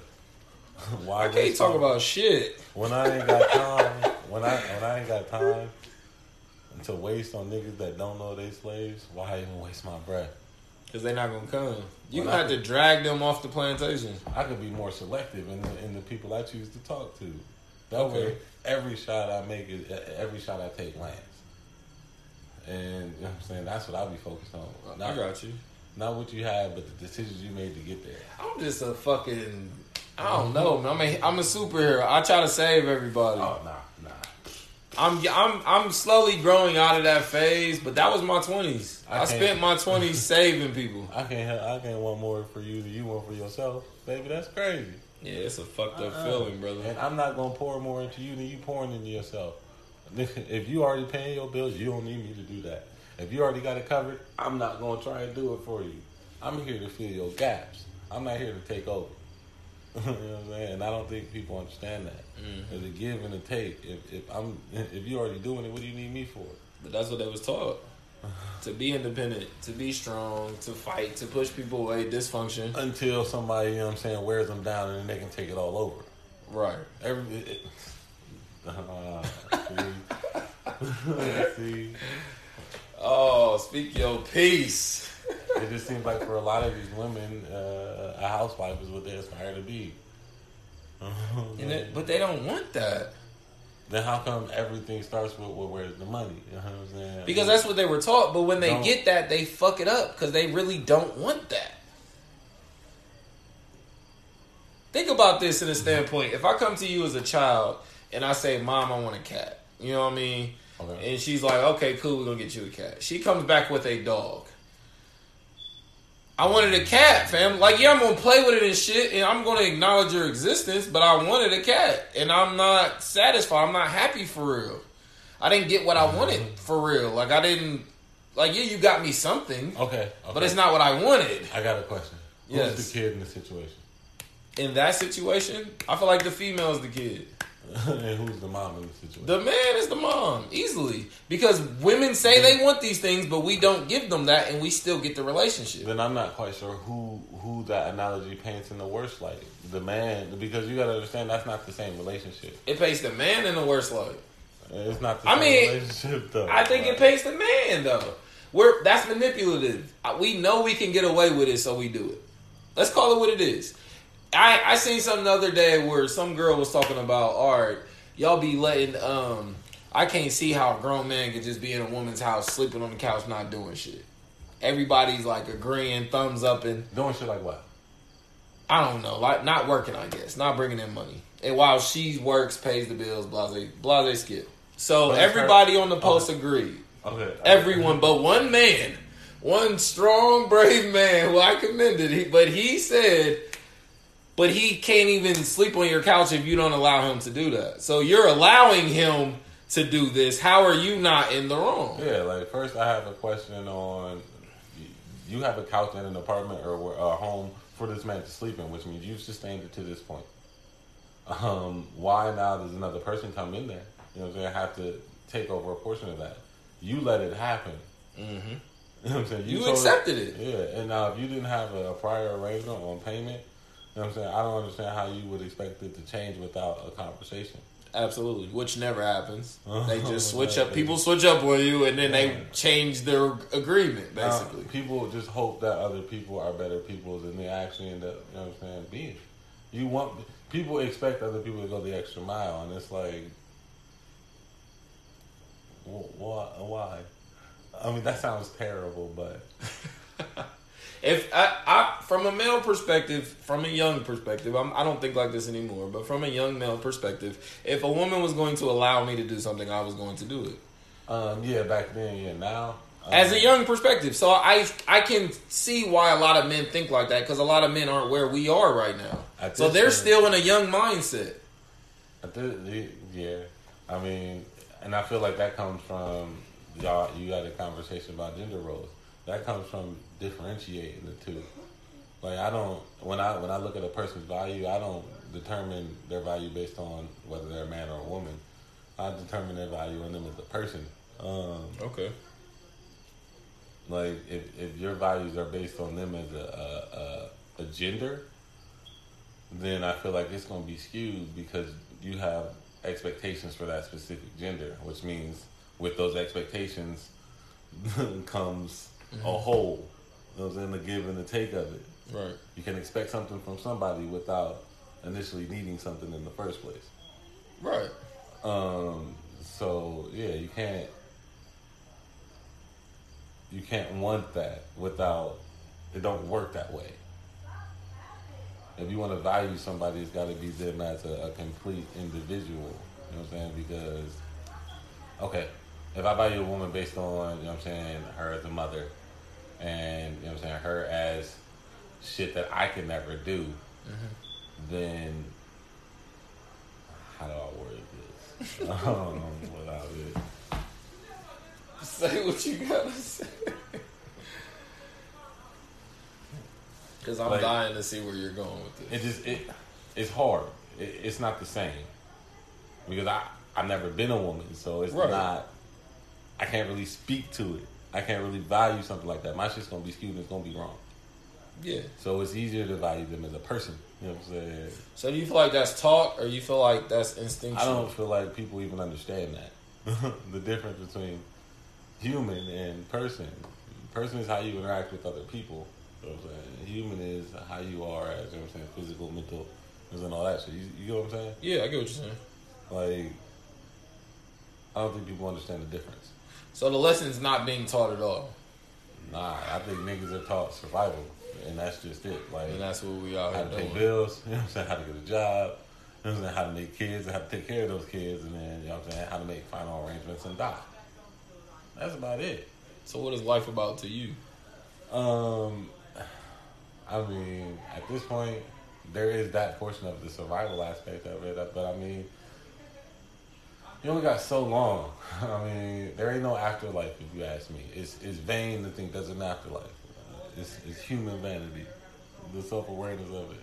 Why I can't talk time? about shit. when I ain't got time. when I when I ain't got time to waste on niggas that don't know they slaves. Why even waste my breath? Because they're not going to come. You gonna have to drag them off the plantation. I could be more selective in the, in the people I choose to talk to. That Okay. way, every shot I make is every shot I take lands. And you know what I'm saying that's what I'll be focused on. I Not, got you. not what you have, but the decisions you made to get there. I'm just a fucking. I don't mm-hmm. know, man. I'm a, I'm a superhero. I try to save everybody. Oh nah, nah. I'm I'm I'm slowly growing out of that phase, but that was my twenties. I I, spent my twenties saving people. I can't. I can't want more for you than you want for yourself, baby. That's crazy. Yeah, it's a fucked up Uh-uh. feeling, brother. And I'm not gonna pour more into you than you pouring into yourself. If you already paying your bills, you don't need me to do that. If you already got it covered, I'm not gonna try and do it for you. I'm here to fill your gaps. I'm not here to take over. you know what I'm saying? And I don't think people understand that. Mhm. There's a give and a take. If, if I'm if you already doing it, what do you need me for? But that's what they was taught. To be independent, to be strong, to fight, to push people away, dysfunction. Until somebody, you know what I'm saying, wears them down and then they can take it all over. Right. Every it, uh, see, see, Oh, speak your peace. it just seems like for a lot of these women, uh, a housewife is what they aspire to be. And it, but they don't want that. Then how come everything starts with, with where's the money? You know what I'm saying? Because that's what they were taught, but when they Don't- get that, they fuck it up because they really don't want that. Think about this in a mm-hmm. standpoint. If I come to you as a child and I say, Mom, I want a cat, you know what I mean? Okay. And she's like, Okay, cool, we're gonna get you a cat. She comes back with a dog. I wanted a cat, fam. Like, yeah, I'm gonna play with it and shit, and I'm gonna acknowledge your existence, but I wanted a cat, and I'm not satisfied. I'm not happy for real. I didn't get what I mm-hmm. wanted for real. Like, I didn't. Like, yeah, you got me something, Okay, okay. but it's not what I wanted. I got a question. Who's Yes. the kid in the situation? In that situation, I feel like the female is the kid. and who's the mom in the situation? The man is the mom, easily. Because women say they want these things, but we don't give them that, and we still get the relationship. then I'm not quite sure who who that analogy paints in the worst light. The man, because you got to understand that's not the same relationship. It paints the man in the worst light. It's not the I same mean, relationship though. I think it paints the man though. We're that's manipulative. We know we can get away with it, so we do it. Let's call it what it is. I I seen something the other day where some girl was talking about, all right, y'all be letting um I can't see how a grown man could just be in a woman's house sleeping on the couch not doing shit. Everybody's like agreeing, thumbs up, and doing shit like what? I don't know, like not working, I guess, not bringing in money. And while she works, pays the bills, blase, blase skip. So everybody on the post agreed. Okay, Everyone but one man, one strong, brave man who I commended. He, but he said, but he can't even sleep on your couch if you don't allow him to do that. So you're allowing him to do this. How are you not in the wrong? Yeah, like first I have a question on you have a couch in an apartment or a home for this man to sleep in, which means you've sustained it to this point. Um, why now does another person come in there? You know what I'm? Have to take over a portion of that. You let it happen. Mm-hmm. You know what I'm saying? You told- accepted it. Yeah, and now if you didn't have a prior arrangement on payment, you know what I'm saying? I don't understand how you would expect it to change without a conversation. Absolutely, which never happens. Oh they just Oh, switch up. People switch up on you, and then they change their agreement. Now, Basically, people just hope that other people are better people than they actually end up, you know what I'm saying, being. You want people expect other people to go the extra mile, and it's like, wh- why? Why? I mean, that sounds terrible, but if I, I, from a male perspective, from a young perspective, I'm, I don't think like this anymore. But from a young male perspective, if a woman was going to allow me to do something, I was going to do it. um, yeah, back then, yeah, now. Um, As a young perspective, so I I can see why a lot of men think like that because a lot of men aren't where we are right now. So they're point- still in a young mindset. I did- yeah, I mean, and I feel like that comes from y'all. You had a conversation about gender roles. That comes from differentiating the two. Like I don't when I when I look at a person's value, I don't determine their value based on whether they're a man or a woman. I determine their value in them as a person. Um, Okay. like if, if your values are based on them as a, a, a, a gender, then I feel like it's going to be skewed because you have expectations for that specific gender, which means with those expectations comes a whole. You know what I'm saying? The give and the take of it. Right. You can expect something from somebody without initially needing something in the first place. Right. Um, so yeah, you can't you can't want that without it don't work that way. If you want to value somebody, it's got to be them as a, a complete individual. You know what I'm saying? Because okay, if I value a woman based on you know what I'm saying her as a mother, and you know what I'm saying her as shit that I can never do, then how do I word this? um, without it. Say what you gotta say. Because I'm Like- dying to see where you're going with this. It just it it's hard. It, it's not the same because I I've never been a woman, so it's Right. not. I can't really speak to it. I can't really value something like that. My shit's gonna be skewed and it's gonna be wrong. Yeah. So it's easier to value them as a person. You know what I'm saying? So do you feel like that's talk or you feel like that's instinctual? I don't feel like people even understand that. the difference between human and person. Person is how you interact with other people. You know what I'm saying? Human is how you are as, you know what I'm saying, physical, mental, and all that shit. You, you know what I'm saying? Yeah, I get what you're saying. Like, I don't think people understand the difference. So the lesson's not being taught at all, Nah, I think niggas are taught survival, and that's just it. Like, and that's what we how here to pay bills, you know what I'm saying, how to get a job, you know what I'm saying, how to make kids, and how to take care of those kids, and then, you know what I'm saying, how to make final arrangements and die. That's about it. So what is life about to you? Um, I mean, at this point, there is that portion of the survival aspect of it, but I mean, you only got so long. I mean, there ain't no afterlife if you ask me. It's it's vain to think there's an afterlife. Uh, It's it's human vanity. The self awareness of it,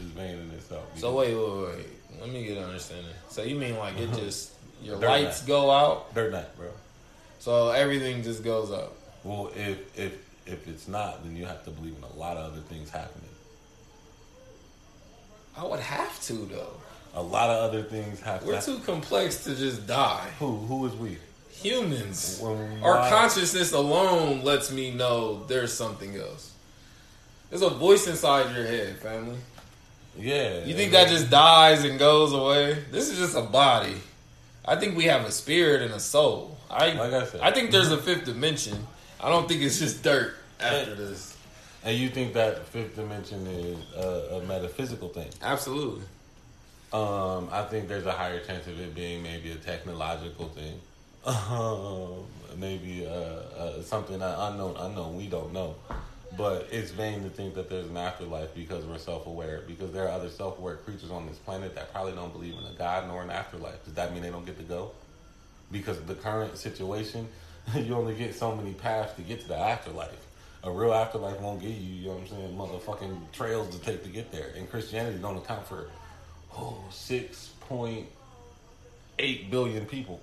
is vain in itself. So wait, wait, wait. Let me get an understanding. So you mean like it just your They're lights not. go out, they're not, bro. so everything just goes up. Well, if if if it's not, then you have to believe in a lot of other things happening. I would have to though. A lot of other things have We're to. too complex to just die. Who who is we? Humans. Our consciousness alone lets me know there's something else. There's a voice inside your head, family. Yeah. You think that just dies and goes away? This is just a body. I think we have a spirit and a soul. I Like I said. I think there's a fifth dimension. I don't think it's just dirt after this. And you think that fifth dimension is a, a metaphysical thing? Absolutely. Um, I think there's a higher chance of it being maybe a technological thing, um, maybe uh, uh, something that unknown, unknown. We don't know, but it's vain to think that there's an afterlife because we're self-aware. Because there are other self-aware creatures on this planet that probably don't believe in a god nor an afterlife. Does that mean they don't get to go? Because the current situation, you only get so many paths to get to the afterlife. A real afterlife won't give you, you know what I'm saying, motherfucking trails to take to get there. And Christianity don't account for oh, 6.8 billion people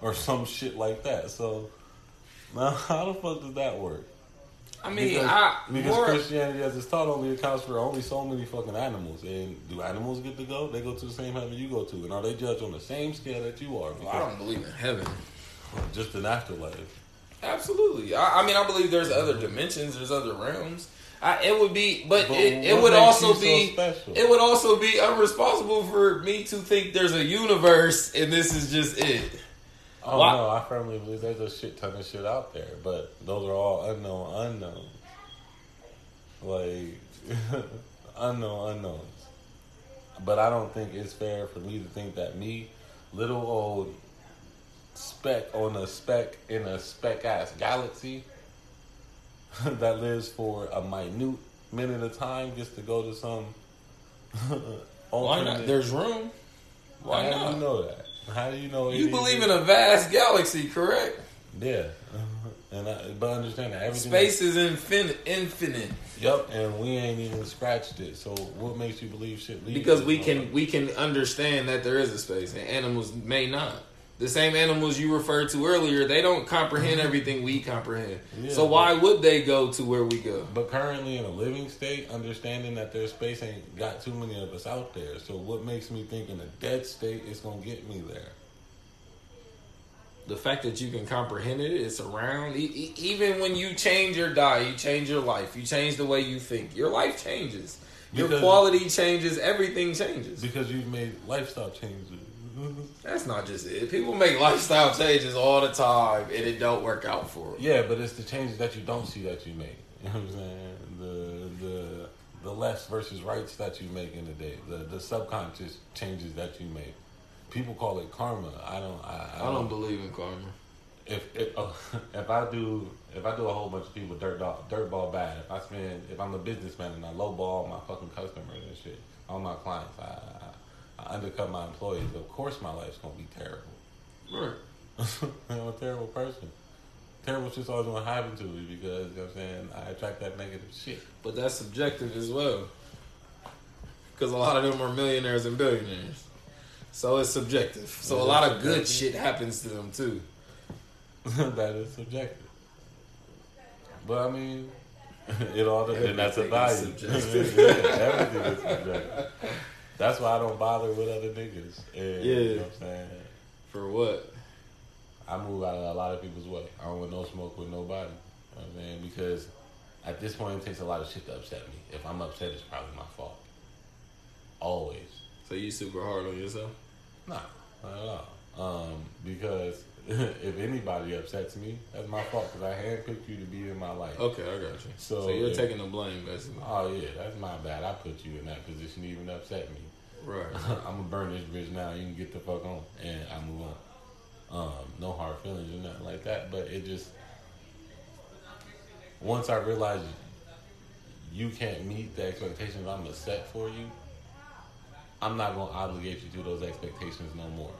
or some shit like that. So, now how the fuck does that work? I mean, because, I because more, Christianity, as it's taught, only accounts for only so many fucking animals. And do animals get to go? They go to the same heaven you go to. And are they judged on the same scale that you are? I don't believe in heaven. Just an afterlife. Absolutely. I, I mean, I believe there's other dimensions, there's other realms. I, it would be, but, But it, it would also you so be, it would also be unresponsible for me to think there's a universe and this is just it. Oh Why- no, I firmly believe there's a shit ton of shit out there, but those are all unknown unknowns. Like unknown unknowns. But I don't think it's fair for me to think that me, little old speck on a speck in a speck ass galaxy that lives for a minute minute of time gets to go to some Why not? There's room. Why How do not? you know that? How do you know? You believe in a vast galaxy, correct? Yeah, and I, but understand that everything. Space is infinite. Infinite. Yep, and we ain't even scratched it. So what makes you believe shit? Because we can we can understand that there is a space, and animals may not. The same animals you referred to earlier, they don't comprehend mm-hmm. everything we comprehend. Yeah, so why would they go to where we go? But currently in a living state, understanding that their space ain't got too many of us out there. So what makes me think in a dead state it's gonna get me there? The fact that you can comprehend it, it's around. E- e- even when you change or die, you change your life. You change the way you think. Your life changes. Your Because- quality changes. Everything changes. Because you've made lifestyle changes. That's not just it. People make lifestyle changes all the time, and it don't work out for them. Yeah, but it's the changes that you don't see that you make. You know what I'm saying? The the the lefts versus rights that you make in the day. The the subconscious changes that you make. People call it karma. I don't. I, I, I don't believe in karma. if if, uh, if I do if I do a whole bunch of people dirt dog, dirt ball bad, if I spend if I'm a businessman and I lowball my fucking customers and shit, all my clients, I, I, undercut my employees. Of course, my life's gonna be terrible. Right. I'm a terrible person. Terrible shit's always gonna happen to me because you know what I'm saying I attract that negative shit. But that's subjective as well. Because a lot of them are millionaires and billionaires. So it's subjective. So a lot of good shit happens to them too. that is subjective. But I mean, it all depends. and that's a value. yeah, everything is subjective. That's why I don't bother with other niggas. And, You Yeah. know what I'm saying? For what? I move out of a lot of people's way. I don't want no smoke with nobody. You know what I'm saying? Because at this point, it takes a lot of shit to upset me. If I'm upset, it's probably my fault. Always. So you super hard on yourself? Nah, not at all. Um, because if anybody upsets me, that's my fault because I handpicked you to be in my life. Okay, I got you. So, So, you're yeah. taking the blame, basically. Oh yeah, that's my bad. I put you in that position to even upset me. Right. I'm gonna burn this bridge now. You can get the fuck on, and I move on. Um, no hard feelings or nothing like that. But it just once I realized you can't meet the expectations I'm gonna set for you, I'm not gonna obligate you to those expectations no more,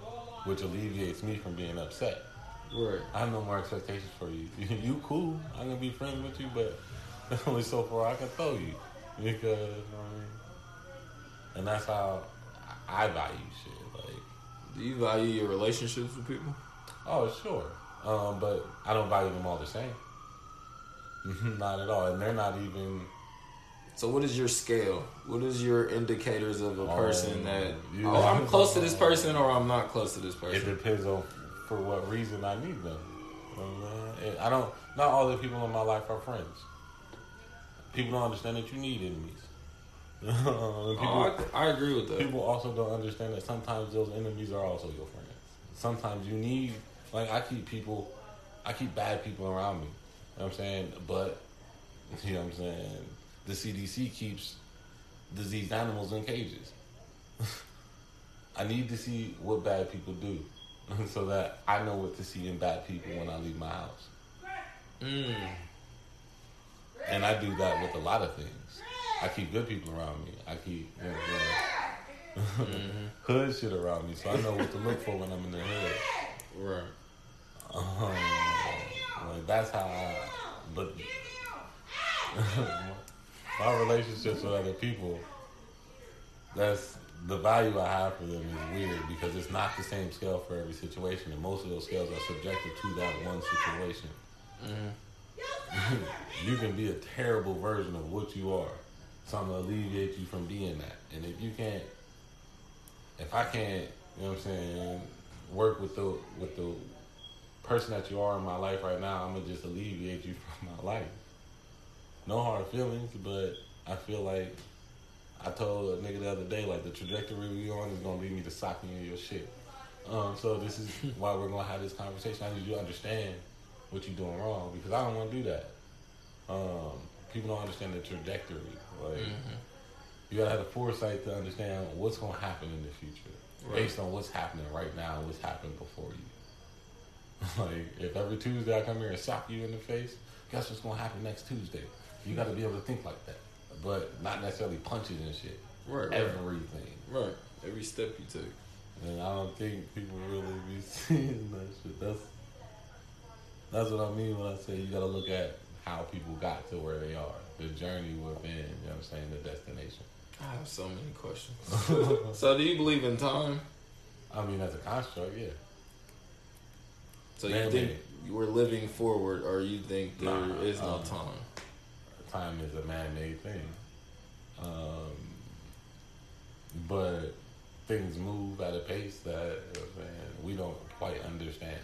which alleviates me from being upset. Right. I have no more expectations for you. you cool. I'm gonna be friends with you, but there's only so far I can throw you because, you know what I mean? and that's how I value shit. Like, Do you value your relationships with people? oh sure, um, but I don't value them all the same. not at all, and they're not even. So what is your scale? What is your indicators of a person um, that you- oh I'm close to this person or I'm not close to this person? It depends on for what reason I need them. You know what I'm saying? I don't. Not all the people in my life are friends. People don't understand that you need enemies. People, Oh, I, I agree with that. People also don't understand that sometimes those enemies are also your friends. Sometimes you need, like, I keep people, I keep bad people around me. You know what I'm saying? But, you know what I'm saying? The CDC keeps diseased animals in cages. I need to see what bad people do so that I know what to see in bad people when I leave my house. Mm. And I do that with a lot of things. I keep good people around me. I keep you know, I'm hood shit around me, so I know what to look for when I'm in the hood. Right. Um, like that's how. I, but my relationships with other people, that's the value I have for them is weird because it's not the same scale for every situation, and most of those scales are subjective to that one situation. Mm-hmm. you can be a terrible version of what you are. So I'm gonna alleviate you from being that. And if you can't, if I can't, you know what I'm saying, work with the with the person that you are in my life right now, I'm gonna just alleviate you from my life. No hard feelings, but I feel like I told a nigga the other day, like the trajectory we on is gonna lead me to socking in your shit. Um, so this is why we're gonna have this conversation. I need you to understand what you're doing wrong because I don't want to do that. Um, people don't understand the trajectory. Like you gotta have the foresight to understand what's gonna happen in the future Right. based on what's happening right now and what's happened before you. like if every Tuesday I come here and sock you in the face, guess what's gonna happen next Tuesday? You gotta be able to think like that, but not necessarily punches and shit. Right. Everything. right. Every step you take. And I don't think people really be seeing that shit. That's that's what I mean when I say you gotta look at how people got to where they are. The journey within, you know what I'm saying, the destination. I have so many questions. so, do you believe in time? I mean, as a construct, yeah. So you think made. we're living forward, or you think there Nah, is no um, time? Time is a man-made thing, um, but things move at a pace that saying, we don't quite understand.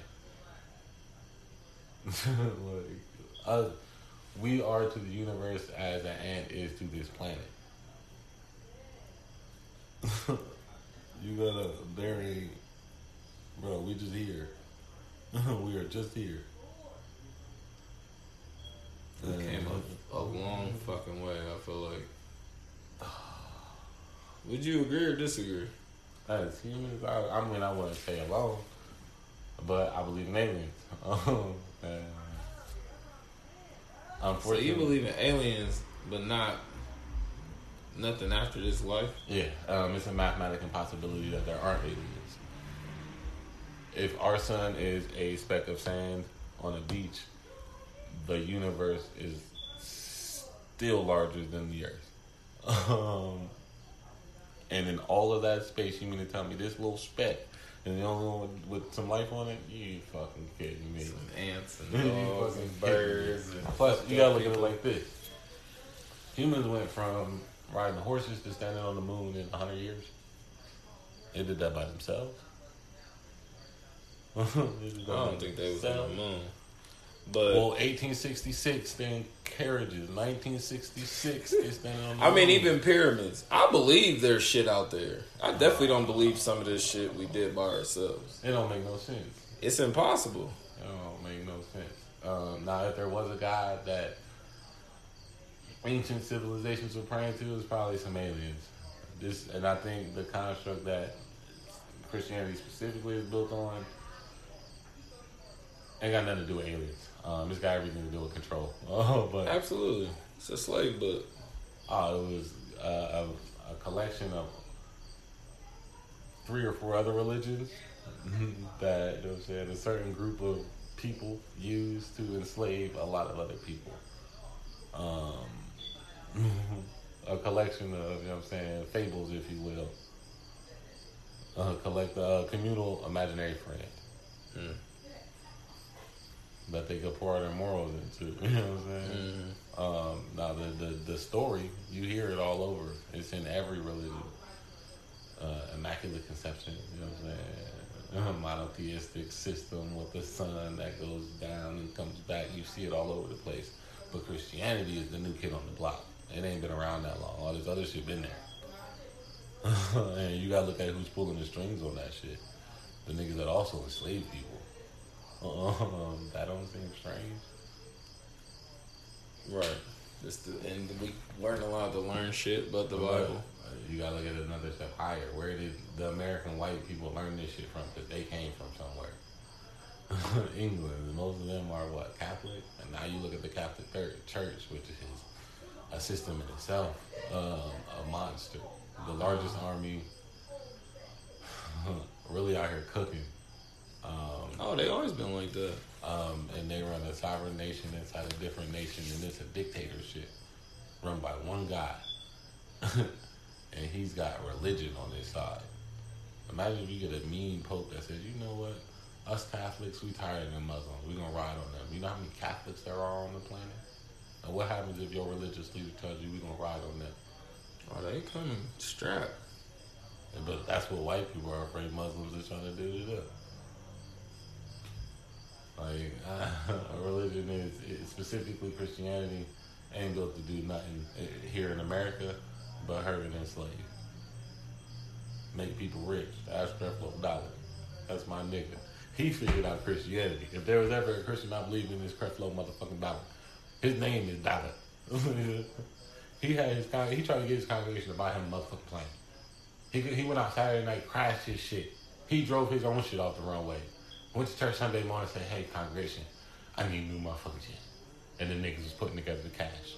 like, us, we are to the universe as an ant is to this planet. you gotta, ain't, bro. We just here. we are just here. We And- came a, a long fucking way. I feel like. Would you agree or disagree? As humans, I, I mean, I wouldn't say alone, but I believe in aliens. Um, and So unfortunately, you believe in aliens, but not nothing after this life? Yeah, um, it's a mathematical impossibility that there aren't aliens. If our sun is a speck of sand on a beach, the universe is still larger than the Earth. Um, and in all of that space, you mean to tell me this little speck and the only one with, with some life on it? You fucking kidding me? Some ants and dogs and birds. And Plus, you gotta look at it like this: humans went from riding horses to standing on the moon in hundred years. They did that by themselves. They did that I don't think they was on the moon. But Well, 1866, they in carriages. 1966, they standing on I mean, even pyramids. I believe there's shit out there. I definitely don't believe some of this shit we did by ourselves. it don't make no sense. It's impossible. It don't make no sense. Um, now, if there was a god that ancient civilizations were praying to, it was probably some aliens. This, and I think the construct that Christianity specifically is built on ain't got nothing to do with aliens. Um, it's got everything to do with control. Oh, but Absolutely. It's a slave book. Oh, it was uh, a, a collection of three or four other religions that you know saying, a certain group of people used to enslave a lot of other people. Um, a collection of, you know what I'm saying, fables, if you will. Uh, collect a communal imaginary friend Mm. That they could pour their morals into. You know what I'm saying? Mhm. Um, now the, the the story you hear it all over. It's in every religion. Uh, immaculate conception. You know what I'm saying? A monotheistic system with the sun that goes down and comes back. You see it all over the place. But Christianity is the new kid on the block. It ain't been around that long. All this other shit been there. and you gotta look at who's pulling the strings on that shit. The niggas that also enslave people. Um, that don't seem strange. Right. Just the, and we learn a lot to learn shit but the Bible. Uh, You gotta look at it another step higher. Where did the American white people learn this shit from? Because they came from somewhere. England. Most of them are what Catholic, and now you look at the Catholic Church, which is a system in itself, um, a monster, the largest army, really out here cooking. Um, Oh, they always been like that. um, and they run a sovereign nation inside a different nation, and it's a dictatorship run by one guy, and he's got religion on his side. Imagine if you get a mean pope that says, "You know what? Us Catholics, we tired of them Muslims. We gonna ride on them. You know how many Catholics there are on the planet? And what happens if your religious leader tells you we gonna ride on them? Oh, they coming strapped. But that's what white people are afraid Muslims are trying to do to them. Like, a religion is, is specifically Christianity ain't built to do nothing eh, here in America but hurt and enslave. Make people rich. Ask Creflo Dollar. That's my nigga. He figured out Christianity. If there was ever a Christian I believe in, it's Creflo motherfucking Dollar. His name is Dollar. he had his con- he tried to get his congregation to buy him a motherfucking plane. He he went out Saturday night, crashed his shit. He drove his own shit off the runway. Went to church Sunday morning, said, "Hey, congregation, I need new motherfucking shit." And the niggas was putting together the cash.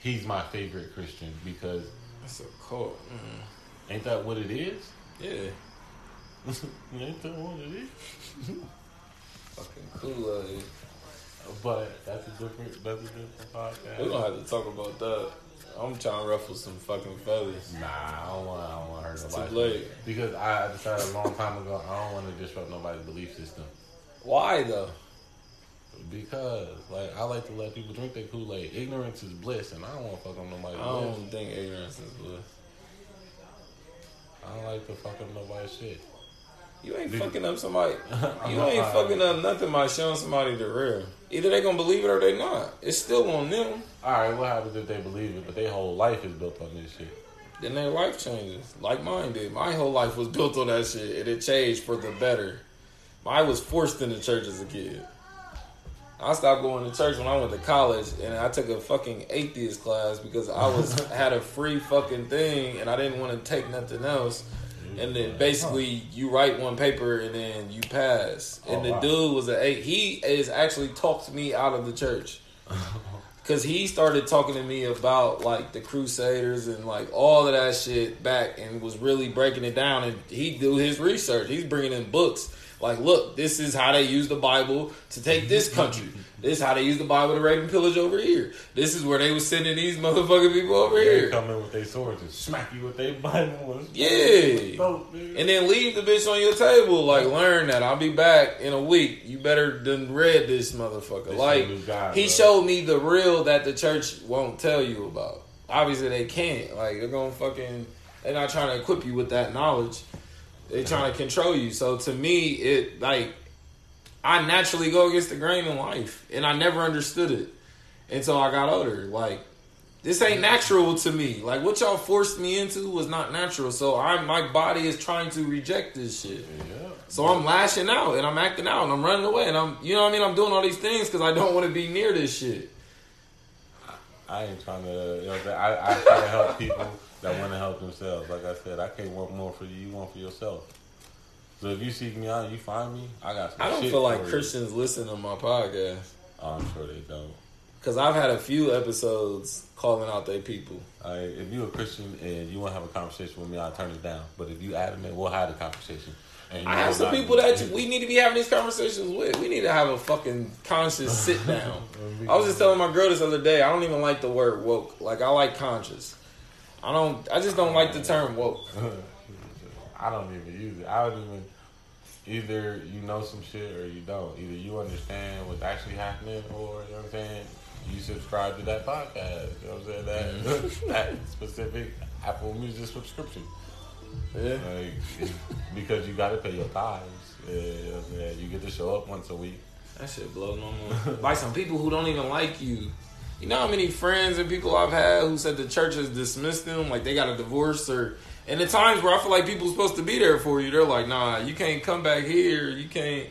He's my favorite Christian because That's a cult. Mm. Ain't that what it is? Yeah. Ain't that what it is? Fucking Kool-Aid. But that's a different. That's a different podcast. We don't have to talk about that. I'm trying to ruffle some fucking feathers. Nah, I don't want. I don't want to hurt nobody. too late. Because I decided a long time ago I don't want to disrupt nobody's belief system. Why though? Because like I like to let people drink their Kool Aid. Ignorance is bliss, and I don't want to fuck up nobody's I don't think ignorance is bliss. I don't like to fuck up nobody's shit. You ain't Dude. fucking up somebody. You ain't fucking up nothing by showing somebody the real. Either they gonna believe it or they not. It's still on them. All right, what happens if they believe it, but their whole life is built on this shit? Then their life changes, like mine did. My whole life was built on that shit, and it changed for the better. I was forced into church as a kid. I stopped going to church when I went to college, and I took a fucking atheist class because I was had a free fucking thing, and I didn't want to take nothing else. And then basically, you write one paper and then you pass. And Oh, the wow. dude was a. He is actually talked me out of the church. Cause he started talking to me about like the Crusaders and like all of that shit back, and was really breaking it down. And he do his research. He's bringing in books. Like, look, this is how they use the Bible to take this country. This is how they use the Bible to rape and pillage over here. This is where they was sending these motherfucking people over They here. come in with their swords and smack you with their Bible. Yeah. Nigga. And then leave the bitch on your table. Like, learn that. I'll be back in a week. You better than read this motherfucker. This like, he bro. showed me the real that the church won't tell you about. Obviously, they can't. Like, they're gonna fucking. They're not trying to equip you with that knowledge. They're trying to control you. So to me, it like I naturally go against the grain in life, and I never understood it until I got older. Like this ain't natural to me. Like what y'all forced me into was not natural. So I'm my body is trying to reject this shit. Yeah. So I'm lashing out and I'm acting out and I'm running away and I'm you know what I mean. I'm doing all these things because I don't want to be near this shit. I ain't trying to, you know what I'm saying? I, I try to help people that want to help themselves. Like I said, I can't want more for you, you want for yourself. So if you seek me out, you find me, I got some I don't shit feel like for you. Christians listen to my podcast Oh, I'm sure they don't. because I've had a few episodes calling out their people. I, if you're a Christian and you want to have a conversation with me, I'll turn it down. But if you adamant, we'll have a conversation. And you I will have some not people be- that we need to be having these conversations with. We need to have a fucking conscious sit down. I was just telling my girl this other day. I don't even like the word woke. Like I like conscious. I don't. I just don't like the term woke. I don't even use it. I don't even. Either you know some shit or you don't. Either you understand what's actually happening, or you know what I'm saying. You subscribe to that podcast. You know what I'm saying? That mm-hmm. that specific Apple Music subscription, Yeah. like because you got to pay your tithes. Yeah, you know what I'm saying? You get to show up once a week. That shit blows my mind. like some people who don't even like you. You know how many friends and people I've had who said the church has dismissed them, like they got a divorce or. And the times where I feel like people supposed to be there for you, they're like, nah, you can't come back here. You can't.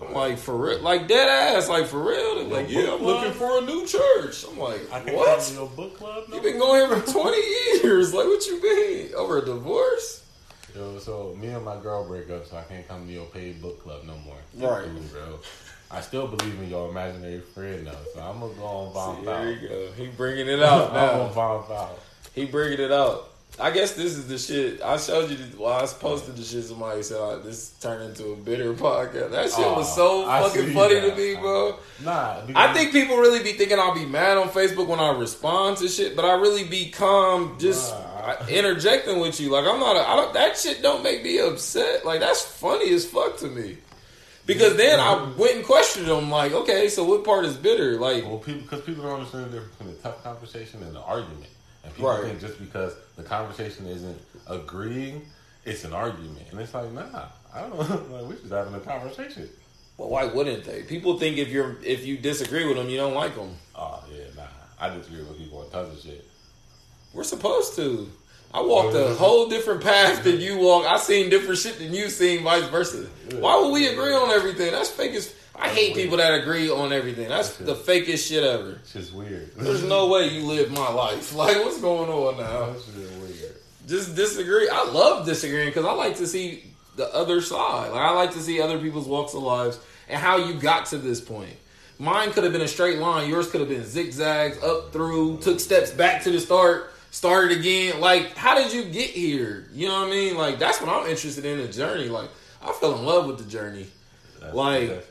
I'm like, for real? Like, dead ass, like, for real? They're like, yeah, I'm looking for a new church. I'm like, I what? your book club. No? You've been going here for 20 years. Like, what you mean? Over a divorce? Yo, so me and my girl break up, so I can't come to your paid book club no more. Right. Ooh, bro. I still believe in your imaginary friend though, so I'm gonna go on See, bomb there out. you go. He bringing it out I'm now. gonna bomb out. He bringing it out. I guess this is the shit. I showed you. The, well, I posted the shit. Somebody said oh, this turned into a bitter podcast. That shit was oh, so I fucking see funny to me, bro. Nah, I think people really be thinking I'll be mad on Facebook when I respond to shit, but I really be calm, just Nah. interjecting with you. Like I'm not. A, I don't. That shit don't make me upset. Like that's funny as fuck to me. Because then I mm-hmm. went and questioned them. Like, okay, so what part is bitter? Like, well, people because people don't understand the difference between a tough conversation and an argument, and people Right. think just because the conversation isn't agreeing, it's an argument, and it's like nah, I don't. like, we're just having a conversation. well, why wouldn't they? People think if you're if you disagree with them, you don't like them. Oh yeah, nah, I disagree with people on tons of shit. We're supposed to. I walked a whole different path than you walk. I seen different shit than you seen, vice versa. Why would we agree on everything? That's fake as. I hate people that agree on everything. That's the fakest shit ever. It's just weird. There's no way you live my life. Like, what's going on now? That's just weird. Just disagree. I love disagreeing because I like to see the other side. Like, I like to see other people's walks of lives and how you got to this point. Mine could have been a straight line. Yours could have been zigzags up through, took steps back to the start. Start it again. Like, how did you get here? You know what I mean? Like, that's what I'm interested in the journey. Like, I fell in love with the journey. That's Like- the.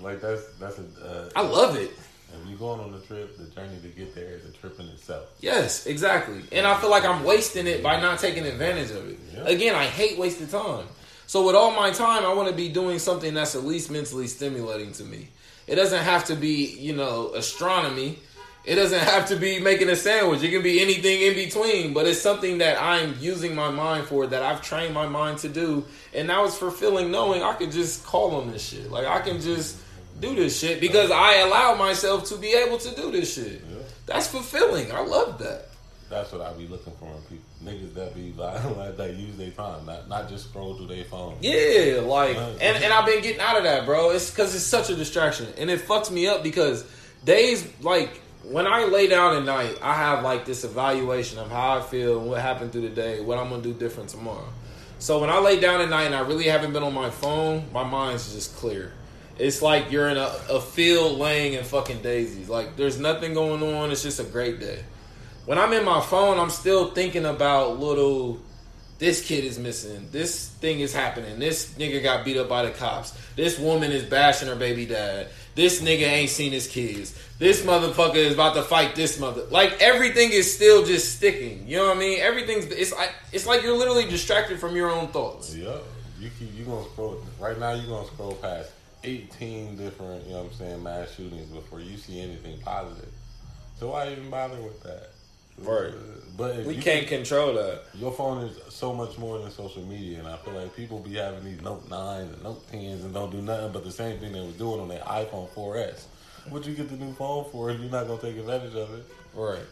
Like that's that's a. Uh, I love it. If you're going on the trip, the journey to get there is a trip in itself. Yes, exactly. And I feel like I'm wasting it by not taking advantage of it. Yeah. Again, I hate wasted time. So with all my time, I want to be doing something that's at least mentally stimulating to me. It doesn't have to be, you know, astronomy. It doesn't have to be making a sandwich. It can be anything in between, but it's something that I'm using my mind for that I've trained my mind to do. And now it's fulfilling knowing I could just call on this shit. Like I can just do this shit because I allow myself to be able to do this shit. Yeah. That's fulfilling. I love that. That's what I be looking for in people. Niggas that be like, that use their time, not not just scroll through their phone. Yeah, like, and, and I've been getting out of that, bro. It's because it's such a distraction, and it fucks me up because days like when I lay down at night, I have like this evaluation of how I feel what happened through the day, what I'm gonna do different tomorrow. So when I lay down at night and I really haven't been on my phone, my mind's just clear. It's like you're in a, a field laying in fucking daisies. Like there's nothing going on. It's just a great day. When I'm in my phone, I'm still thinking about little this kid is missing. This thing is happening. This nigga got beat up by the cops. This woman is bashing her baby dad. This nigga ain't seen his kids. This motherfucker is about to fight this mother. Like everything is still just sticking. You know what I mean? Everything's it's like it's like you're literally distracted from your own thoughts. Yeah, you keep you gonna scroll right now. You gonna scroll past eighteen different, you know what I'm saying, mass shootings before you see anything positive. So why even bother with that? Right. Uh, But if We you can't control that. Your phone is so much more than social media, and I feel like people be having these Note nines and Note tens and don't do nothing but the same thing they was doing on their iPhone 4S. What you get the new phone for if you're not gonna take advantage of it? Right.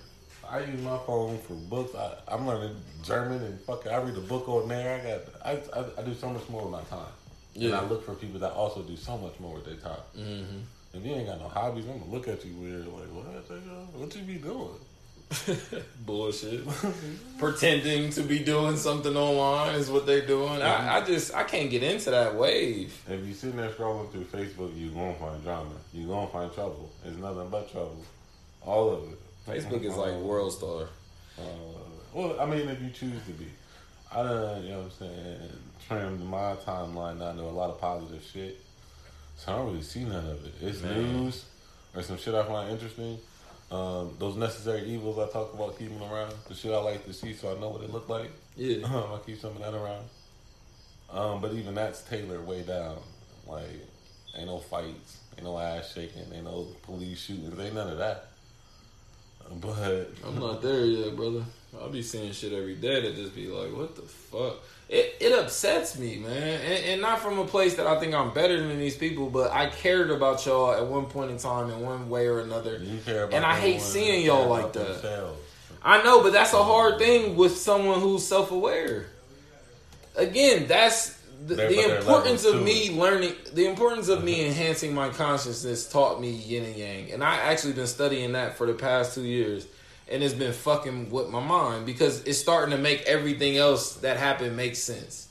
I use my phone for books. I, I'm learning German and fucking. I read a book on there. I got. I, I, I do so much more with my time. And I look for people that also do so much more with their time. Mm-hmm. If you ain't got no hobbies, I'm gonna look at you weird. Like what? What you be doing? Bullshit. Pretending to be doing something online is what they're doing. I, I just I can't get into that wave. If you're sitting there scrolling through Facebook, you're gonna find drama. You're gonna find trouble. It's nothing but trouble. All of it. Facebook is like WorldStar. Uh, well, I mean, if you choose to be. I done, you know what I'm saying, trimmed my timeline down to a lot of positive shit. So I don't really see none of it. It's Man. news or some shit I find interesting. Um, those necessary evils I talk about keeping around. The shit I like to see so I know what it look like. Yeah. I keep some of that around. Um, but even that's tailored way down. Like, ain't no fights, ain't no ass shaking, ain't no police shootings, ain't none of that. But I'm not there yet, brother. I'll be seeing shit every day that just be like, what the fuck? It it upsets me, man, and, and not from a place that I think I'm better than these people, but I cared about y'all at one point in time in one way or another. you care about And I hate seeing y'all like that. themselves. I know, but that's a hard thing with someone who's self aware. Again, that's the, the but there are importance of me learning. The importance of me enhancing my consciousness taught me yin and yang, and I actually been studying that for the past two years, and it's been fucking with my mind because it's starting to make everything else that happened make sense.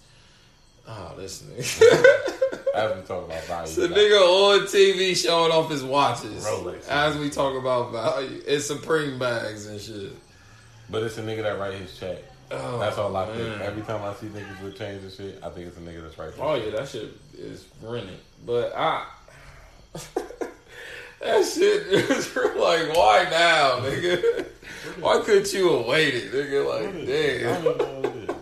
Oh, this nigga. As we talk about value, you got- nigga on TV showing off his watches Rolex. as we talk about value. It's Supreme bags and shit. but it's a nigga that write his check. Oh, That's all I think. Every time I see niggas with chains and shit, I think it's a nigga that's right. Oh yeah, that shit is rented. But I that shit is like why now, nigga? Why couldn't you have waited, nigga? Like damn. don't know what it is.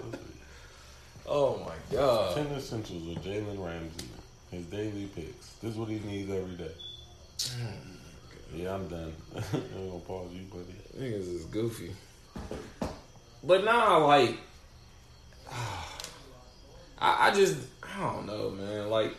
Oh my god. Ten essentials with Jalen Ramsey. His daily picks. This is what he needs every day. Mm. Yeah, I'm done. I'm gonna pause you, buddy. Niggas is goofy. But nah, like I, I just I don't know, man. Like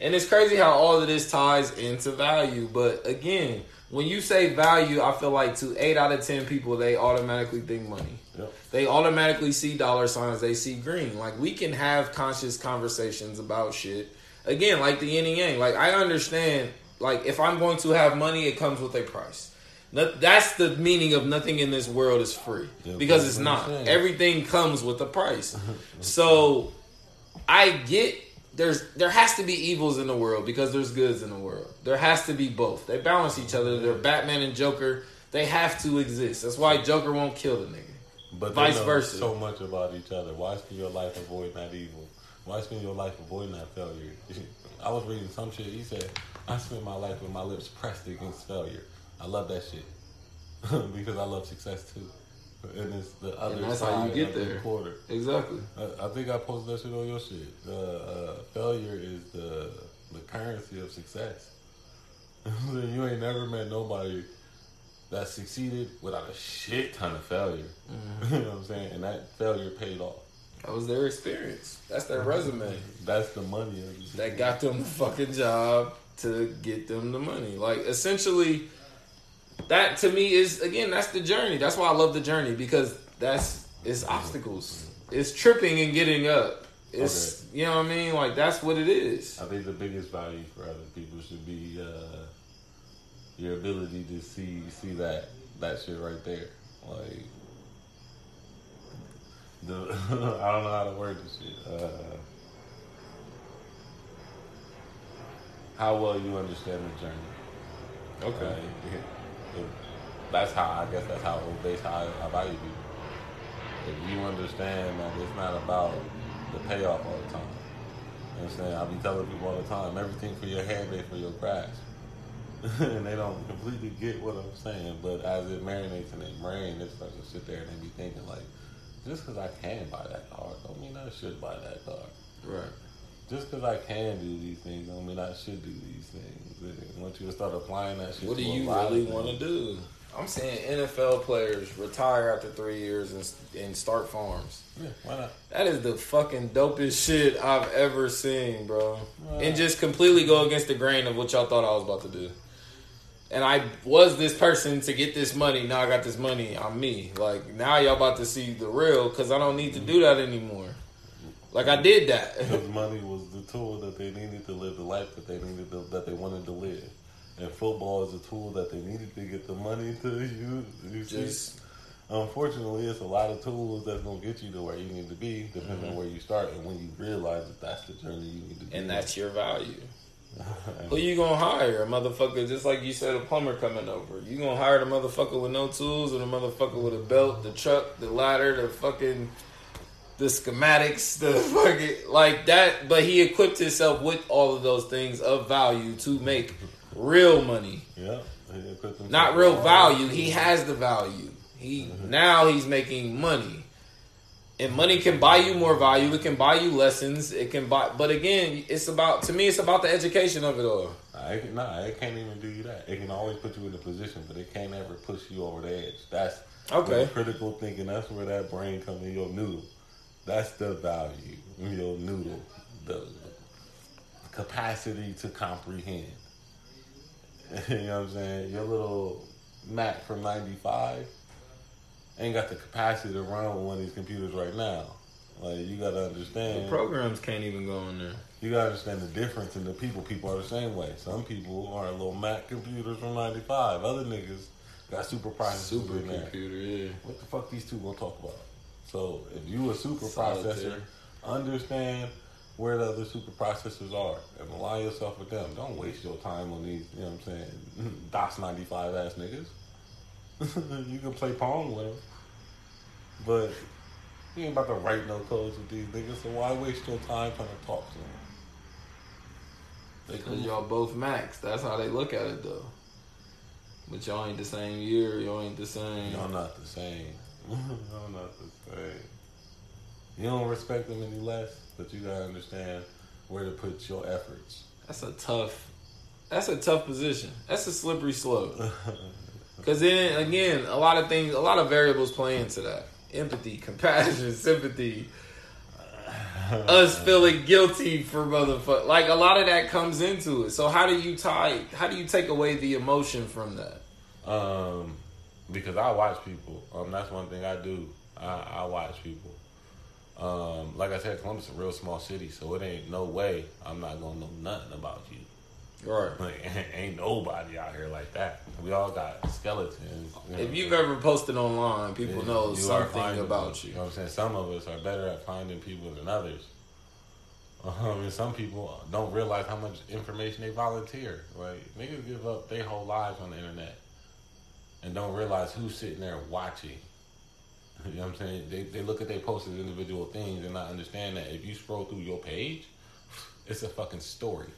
and it's crazy how all of this ties into value. But again, when you say value, I feel like to eight out of ten people they automatically think money. Yep. They automatically see dollar signs, they see green. Like we can have conscious conversations about shit. Again, like the yin and yang. Like I understand like if I'm going to have money, it comes with a price. That's the meaning of nothing in this world is free because it's not. Everything comes with a price. so I get there's there has to be evils in the world because there's goods in the world. There has to be both. They balance each other. They're Batman and Joker. They have to exist. That's why Joker won't kill the nigga. But Vice versa. so much about each other. Why spend your life avoiding that evil? Why spend your life avoiding that failure? I was reading some shit. He said, "I spend my life with my lips pressed against failure." I love that shit because I love success too. And it's the other that's side how you get of the there. quarter. Exactly. I, I think I posted that shit on your shit. Uh, uh, failure is the the currency of success. you ain't never met nobody that succeeded without a shit ton of failure. you know what I'm saying? And that failure paid off. That was their experience. That's their resume. That's the money that got them the fucking job to get them the money. Like essentially, that to me is again that's the journey. That's why I love the journey because that's it's obstacles. It's tripping and getting up. It's you know what I mean. Like that's what it is. I think the biggest value for other people should be uh, your ability to see see that that shit right there. Like the I don't know how to word this shit. Uh, how well you understand the journey. Okay. Like, that's how I guess that's how base how I, value people. If you understand that it's not about the payoff all the time. You I'm saying? I be telling people all the time, everything for your hand ain't for your crash. and they don't completely get what I'm saying, but as it marinates in their brain, they start to sit there and they be thinking like, just because I can buy that car, don't mean I should buy that car. Right. Just because I can do these things, don't mean I should do these things. And once you to start applying that shit, What do you really want to do? I'm saying NFL players retire after three years and, and start farms. Yeah, why not? That is the fucking dopest shit I've ever seen, bro. And just completely go against the grain of what y'all thought I was about to do. And I was this person to get this money. Now I got this money. I'm me. Like now y'all about to see the real because I don't need to do that anymore. Like I did that. Because money was the tool that they needed to live the life that they needed to, that they wanted to live. And football is a tool that they needed to get the money to use. You? Just Unfortunately, it's a lot of tools that's gonna get you to where you need to be, depending on mm-hmm. where you start and when you realize that that's the journey you need to be. and on. that's your value. Who you gonna hire? A motherfucker just like you said, a plumber coming over. You gonna hire the motherfucker with no tools or the motherfucker with a belt, the truck, the ladder, the fucking the schematics, the fucking like that. But he equipped himself with all of those things of value to make real money. yeah, he equipped himself Not real value. He has the value. He now he's making money. And money can buy you more value. It can buy you lessons. It can buy, but again, it's about to me. It's about the education of it all. Can- nah, it can't even do you that. It can always put you in a position, but it can't ever push you over the edge. That's Okay. critical thinking. That's where that brain comes in. Your noodle. That's the value. Your noodle. The capacity to comprehend. you know what I'm saying? Your little Mac from '95 ain't got the capacity to run with one of these computers right now. Like you got to understand. The programs can't even go in there. You gotta understand the difference in the people. People are the same way. Some people are little Mac computers from '95. Other niggas got super processors in there. Yeah. What the fuck these two gonna talk about? So if you a super processor, understand where the other super processors are and align yourself with them. Don't waste your time on these. You know what I'm saying? DOS 95 ass niggas. you can play Pong with them, but you ain't about to write no codes with these niggas. So why waste your time trying to talk to them? Because y'all both Macs. That's how they look at it, though. But y'all ain't the same year. Y'all ain't the same. Y'all not the same. Y'all not the same. You don't respect them any less, but you gotta understand where to put your efforts. That's a tough. That's a tough position. That's a slippery slope. Because then again, a lot of things, a lot of variables play into that. Empathy, compassion, sympathy. Us feeling guilty for motherfucker. Like a lot of that comes into it. So how do you tie? How do you take away the emotion from that? Um, because I watch people. Um, that's one thing I do. I, I watch people. Um, like I said, Columbus is a real small city, so it ain't no way I'm not gonna know nothing about you. Right. Like, ain't nobody out here like that. We all got skeletons. you know. If you've ever posted online, people Yeah, know something about you. You know what I'm saying? Some of us are better at finding people than others. Um, and some people don't realize how much information they volunteer. Like niggas give up their whole lives on the internet and don't realize who's sitting there watching. You know what I'm saying? They, they look at their posts as individual things and not understand that if you scroll through your page, it's a fucking story.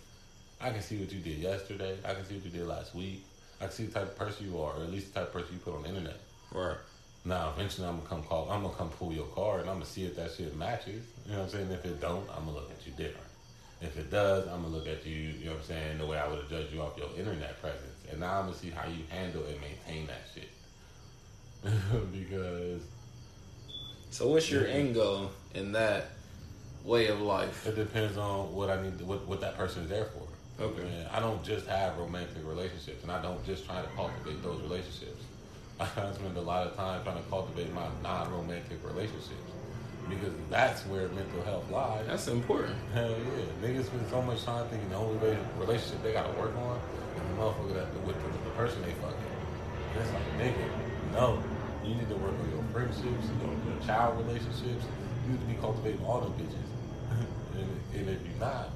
I can see what you did yesterday. I can see what you did last week. I can see the type of person you are, or at least the type of person you put on the internet. Right. Now, eventually, I'm gonna come call. I'm gonna come pull your card, and I'm gonna see if that shit matches. You know what I'm saying? If it don't, I'm gonna look at you different. If it does, I'm gonna look at you. You know what I'm saying? The way I would have judged you off your internet presence, and now I'm gonna see how you handle and maintain that shit. because So what's your end goal in that way of life? it depends on what I need, what what that person is there for. Okay. Man, I don't just have romantic relationships, and I don't just try to cultivate those relationships. I spend a lot of time trying to cultivate my non-romantic relationships because that's where mental health lies. That's important. Hell yeah, niggas spend so much time thinking the only way- relationship they gotta work on is the motherfucker that with the, the person they fucking. And it's like nigga, no, you need to work on your friendships, your, child relationships. You need to be cultivating all them bitches. and, and if you're not,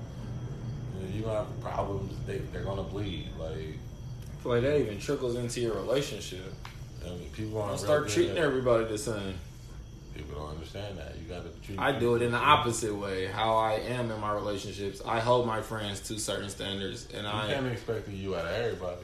then you gonna have problems. They they're gonna bleed. Like like that even trickles into your relationship. I mean, people Don't start treating at- everybody the same. People don't understand that. You gotta treat. I do it in the opposite way. How I am in my relationships, I hold my friends to certain standards, and You I. can't expect you out of everybody.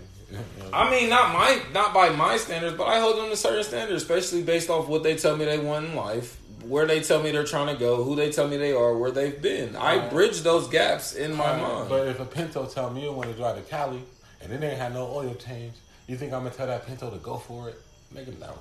I mean, not my, not by my standards, but I hold them to certain standards, especially based off what they tell me they want in life, where they tell me they're trying to go, who they tell me they are, where they've been. I Right. bridge those gaps in my Right, mind. But if a Pinto tell me you want to drive to Cali and it ain't had no oil change, you think I'm gonna tell that Pinto to go for it? Make Nigga, no.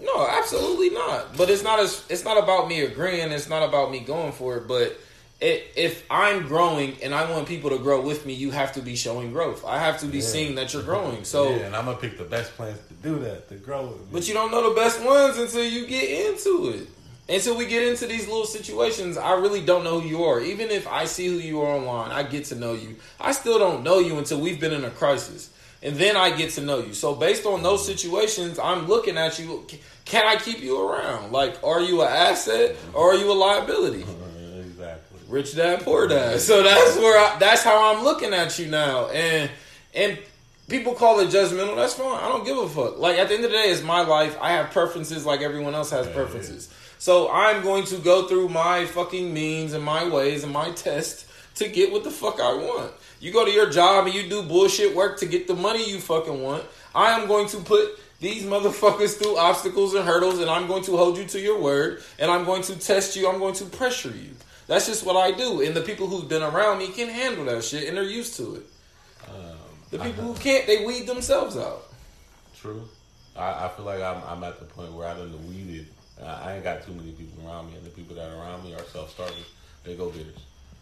No, absolutely not. But it's not as it's not about me agreeing. It's not about me going for it. But if I'm growing and I want people to grow with me, you have to be showing growth. I have to be Yeah. seeing that you're growing. So, yeah, and I'm gonna pick the best plans to do that to grow with me. but you don't know the best ones until you get into it. Until we get into these little situations, I really don't know who you are. Even if I see who you are online, I get to know you. I still don't know you until we've been in a crisis. And then I get to know you. So based on those mm-hmm. situations, I'm looking at you. Can I keep you around? Like, are you an asset or are you a liability? Uh-huh. Rich dad, poor dad. So that's where I, that's how I'm looking at you now. And and people call it judgmental. That's fine. I don't give a fuck. Like at the end of the day, it's my life. I have preferences like everyone else has preferences. So I'm going to go through my fucking means and my ways and my test to get what the fuck I want. You go to your job and you do bullshit work to get the money you fucking want. I am going to put these motherfuckers through obstacles and hurdles and I'm going to hold you to your word and I'm going to test you. I'm going to pressure you. That's just what I do. And the people who've been around me can handle that shit and they're used to it. Um, The people who can't, they weed themselves out. True. I, I feel like I'm, I'm at the point where I done weeded. I, I ain't got too many people around me, and the people that are around me are self starters. They go getters.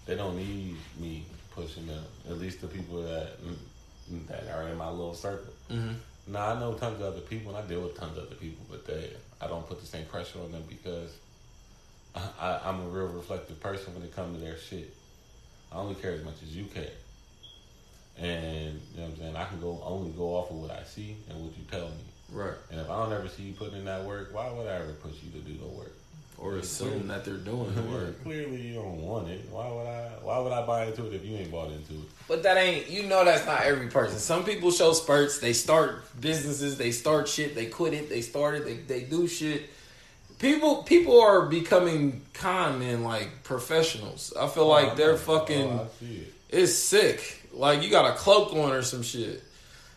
They don't need me pushing them. At least the people that mm, that are in my little circle. Mm-hmm. Now I know tons of other people, and I deal with tons of other people, but they I don't put the same pressure on them because I, I, I'm a real reflective person when it comes to their shit. I only care as much as you care. And you know what I'm saying? I can go only go off of what I see and what you tell me. Right. And if I don't ever see you putting in that work, why would I ever push you to do the work? Or assume that they're doing the work. Clearly you don't want it. Why would I why would I buy into it if you ain't bought into it? But that ain't you know that's not every person. Some people show spurts, they start businesses, they start shit, they quit it, they start it, they, they do shit. People people are becoming con men like professionals. I feel oh, like they're oh, fucking Oh, it. it's sick. Like you got a cloak on or some shit.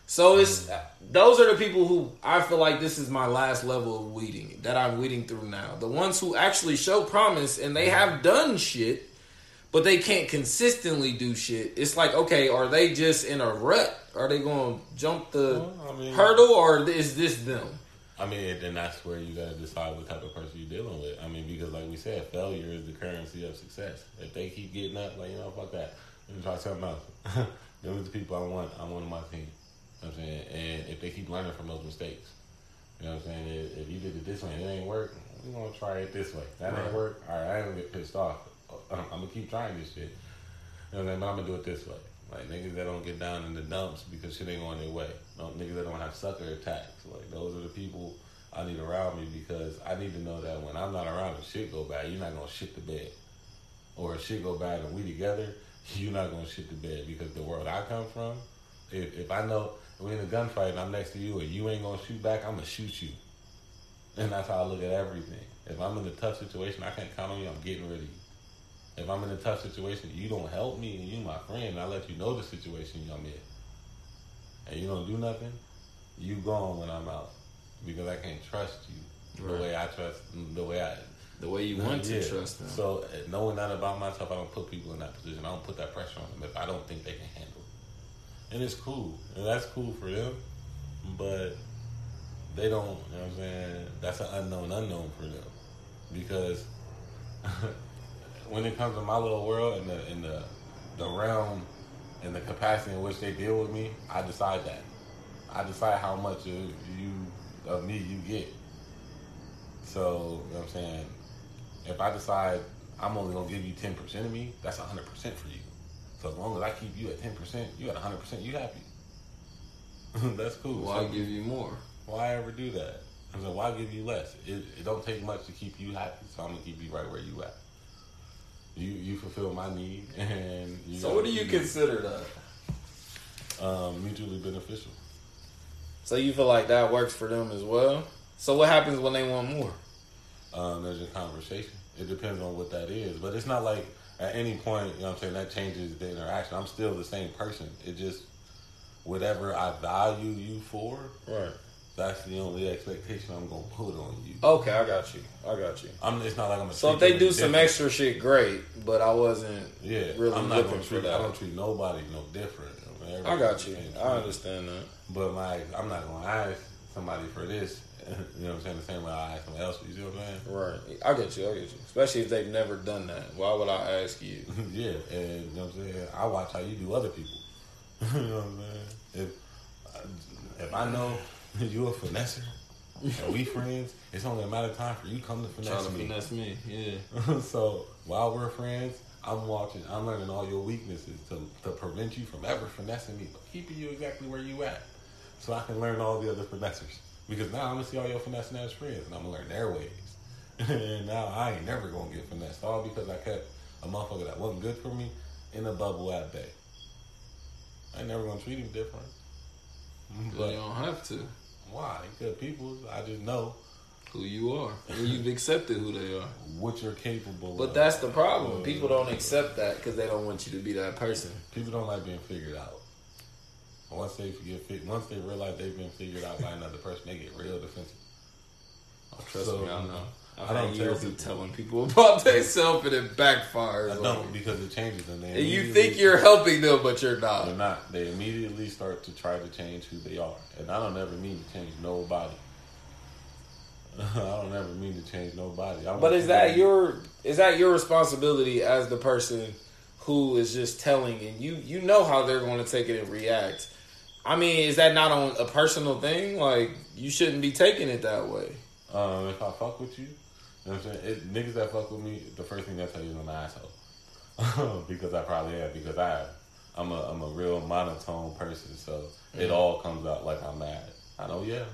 So mm. it's those are the people who I feel like this is my last level of weeding that I'm weeding through now. The ones who actually show promise and they have done shit, but they can't consistently do shit. It's like, okay, are they just in a rut? Are they going to jump the Well, I mean- hurdle or is this them? I mean, then that's where you gotta decide what type of person you're dealing with. I mean, because like we said, failure is the currency of success. If they keep getting up, like you know, fuck that. Let me try something else. Them are the people I want. I want on my team. You know what I'm saying, and if they keep learning from those mistakes, you know what I'm saying. If, if you did it this way and it ain't work, we gonna try it this way. That Right. ain't work. All right, I ain't gonna get pissed off. I'm gonna keep trying this shit. You know what I'm saying? But I'm gonna do it this way. Like niggas that don't get down in the dumps because shit ain't going their way. No, niggas that don't have sucker attacks. Like those are the people I need around me because I need to know that when I'm not around and shit go bad, you're not gonna shit the bed. Or if shit go bad and we together, you're not gonna shit the bed because the world I come from, if, if I know we in a gunfight and I'm next to you and you ain't gonna shoot back, I'm gonna shoot you. And that's how I look at everything. If I'm in a tough situation, I can't count on you. I'm getting rid of you. If I'm in a tough situation, you don't help me, and you my friend. I let you know the situation I'm in, and you don't do nothing. You gone when I'm out because I can't trust you Right. the way I trust the way I The way you want to trust them. So uh, knowing that about myself, I don't put people in that position. I don't put that pressure on them if I don't think they can handle it. And it's cool, and that's cool for them, but they don't. You know what I'm saying? That's an unknown unknown for them because when it comes to my little world and the in the the realm and the capacity in which they deal with me, I decide that. I decide how much of you of me you get. So, you know what I'm saying? If I decide I'm only gonna give you ten percent of me, that's hundred percent for you. So as long as I keep you at ten percent, you at hundred percent, you happy. that's cool. Why So give you more? why ever do that? I said, why give you less? It, it don't take much to keep you happy, so I'm gonna keep you right where you at. You you fulfill my need, and you So what do you consider? consider that? Um, mutually beneficial. So you feel like that works for them as well? So what happens when they want more? Um, there's a conversation. It depends on what that is, but it's not like at any point, you know what I'm saying, that changes the interaction. I'm still the same person. It just whatever I value you for, Right. That's the only expectation I'm gonna put on you. Okay, I got you. I got you. I'm. It's not like I'm. So if they do some extra shit, great. But I wasn't Yeah, really I'm not looking gonna for treat. that. I don't treat nobody no different. I, mean, I got you. everybody's the same I understand that. But my, I'm not gonna ask somebody for this. You know what I'm saying? The same way I ask someone else. You see what I'm saying? Right. I get you. I get you. Especially if they've never done that. Why would I ask you? yeah, and you know what I'm saying. I watch how you do other people. you know what I'm saying? If if I know you a finesser and we friends, it's only a matter of time for you come to finesse Trying to me. finesse me. Yeah. so while we're friends, I'm watching. I'm learning all your weaknesses to to prevent you from ever finessing me, but keeping you exactly where you at, so I can learn all the other finessers. Because now I'm gonna see all your finessing as friends, and I'm gonna learn their ways. and now I ain't never gonna get finessed, all because I kept a motherfucker that wasn't good for me in a bubble at bay. I ain't never gonna treat him different. But you don't have to. Why? Because people. I just know Who you are. And you've accepted who they are. what you're capable. Of But of. that's the problem. People don't accept that because they don't want you to be that person. People don't like being figured out. Once they get once they realize they've been figured out by another person, they get real defensive. Oh, trust So, me, I know. I don't tell people. telling people about themselves and it backfires. I don't because it changes them. They And you think you're helping them, but you're they're not. not. They immediately start to try to change who they are, and I don't ever mean to change nobody. I don't ever mean to change nobody. But is that your is that your responsibility as the person who is just telling and you you know how they're going to take it and react? I mean, is that not on a personal thing? Like you shouldn't be taking it that way. Um, if I fuck with you, you know what I'm saying? It, niggas that fuck with me, the first thing they tell you is I'm an asshole. because I probably am, because I I'm a I'm a real monotone person, so it mm. all comes out like I'm mad. I know, yeah.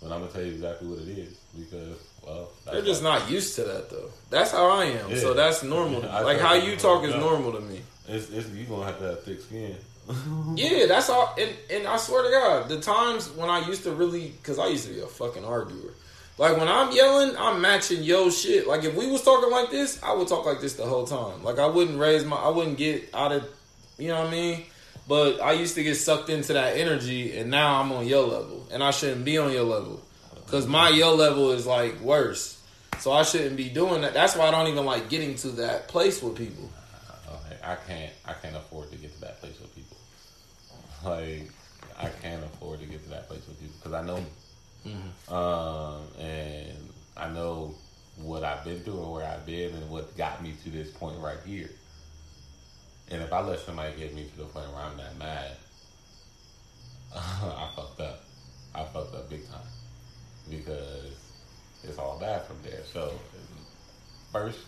But I'm gonna tell you exactly what it is because well They're just not used to that though. That's how I am. Yeah. So that's normal. me. Like how you talk is normal. normal to me. It's, it's you gonna have to have thick skin. Yeah, that's all. And, and I swear to God, the times when I used to really, because I used to be a fucking arguer. Like when I'm yelling, I'm matching yo shit. Like if we was talking like this, I would talk like this the whole time. Like I wouldn't raise my, I wouldn't get out of, you know what I mean. But I used to get sucked into that energy, and now I'm on your level, and I shouldn't be on your level, because my yo level is like worse. So I shouldn't be doing that. That's why I don't even like getting to that place with people. Okay, I can't I can't afford to get to that place with people. Like I can't afford to get to that place with people because I know. Um, and I know what I've been through and where I've been and what got me to this point right here. And if I let somebody get me to the point where I'm that mad, I fucked up. I fucked up big time because it's all bad from there. So first,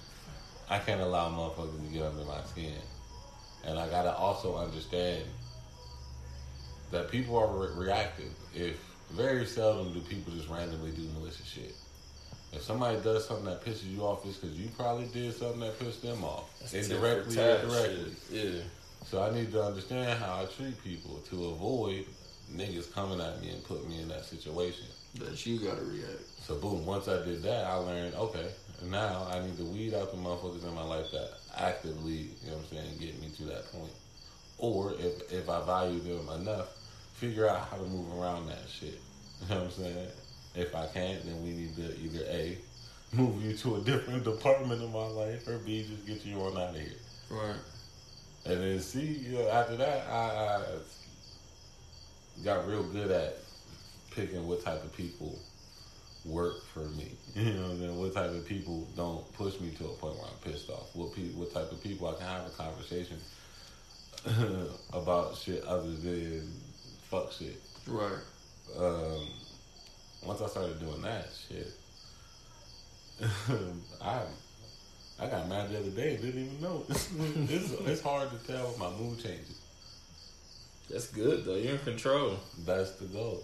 I can't allow motherfuckers to get under my skin, and I gotta also understand that people are re- reactive. If very seldom do people just randomly do malicious shit. If somebody does something that pisses you off, it's because you probably did something that pissed them off, indirectly or Tit for tat directly. Yeah. So I need to understand how I treat people to avoid niggas coming at me and put me in that situation. That you gotta react. So boom, once I did that, I learned okay. Now I need to weed out the motherfuckers in my life that actively, you know what I'm saying, get me to that point. Or if if I value them enough, figure out how to move around that shit. You know what I'm saying? If I can't, then we need to either A, move you to a different department of my life, or B, just get you on out of here. Right. And then C, you know, after that, I, I got real good at picking what type of people work for me. You know, and then what type of people don't push me to a point where I'm pissed off. What pe- what type of people I can have a conversation about shit other than fuck shit. Right. Um, once I started doing that shit, I I got mad the other day. Didn't even know. it's it's hard to tell if my mood changes. That's good though. You're in control. That's the goal.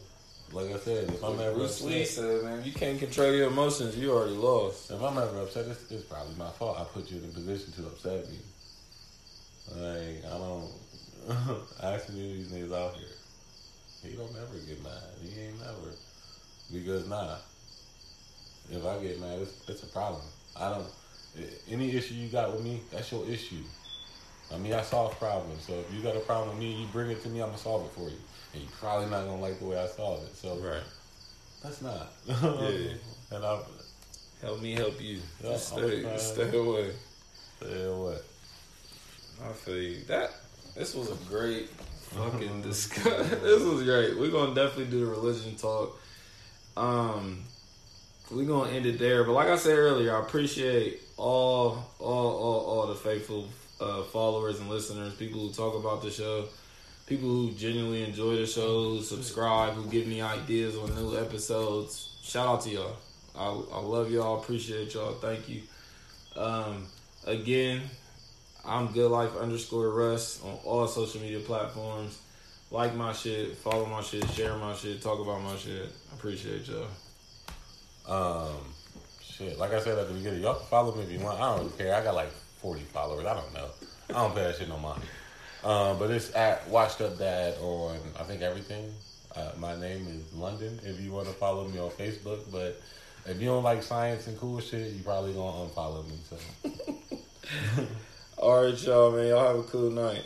Like I said, if I'm ever Bruce Lee said, "Man, you can't control your emotions. You already lost." if I'm ever upset, it's, it's probably my fault. I put you in a position to upset me. Like I don't. Asking these niggas out here, he don't ever get mad. He ain't never because nah. If I get mad, it's, it's a problem. I don't. Any issue you got with me, that's your issue. I mean, I solve problems. So if you got a problem with me, you bring it to me, I'm gonna solve it for you. And you're probably not gonna like the way I solve it. So Right. that's not. Yeah. and I Help me help you. Yeah, I'm stay, away. stay away. I feel you. That this was a great fucking discussion. this was great. We're gonna definitely do the religion talk. Um, we're gonna end it there. But like I said earlier, I appreciate all, all, all, all the faithful uh, followers and listeners, people who talk about the show, people who genuinely enjoy the show, who subscribe, who give me ideas on new episodes. Shout out to y'all. I, I love y'all. Appreciate y'all. Thank you. Um, again, I'm good life underscore Russ on all social media platforms. Like my shit, follow my shit, share my shit, talk about my shit. I appreciate y'all. Um, shit. Like I said at the beginning, y'all can follow me if you want. I don't care. I got like 40 followers. I don't know. I don't pay that shit no mind. Um, but it's at Washed Up Dad on I think everything. Uh, my name is London. If you want to follow me on Facebook, but if you don't like science and cool shit, you probably gonna unfollow me. So. All right, y'all, man. Y'all have a cool night.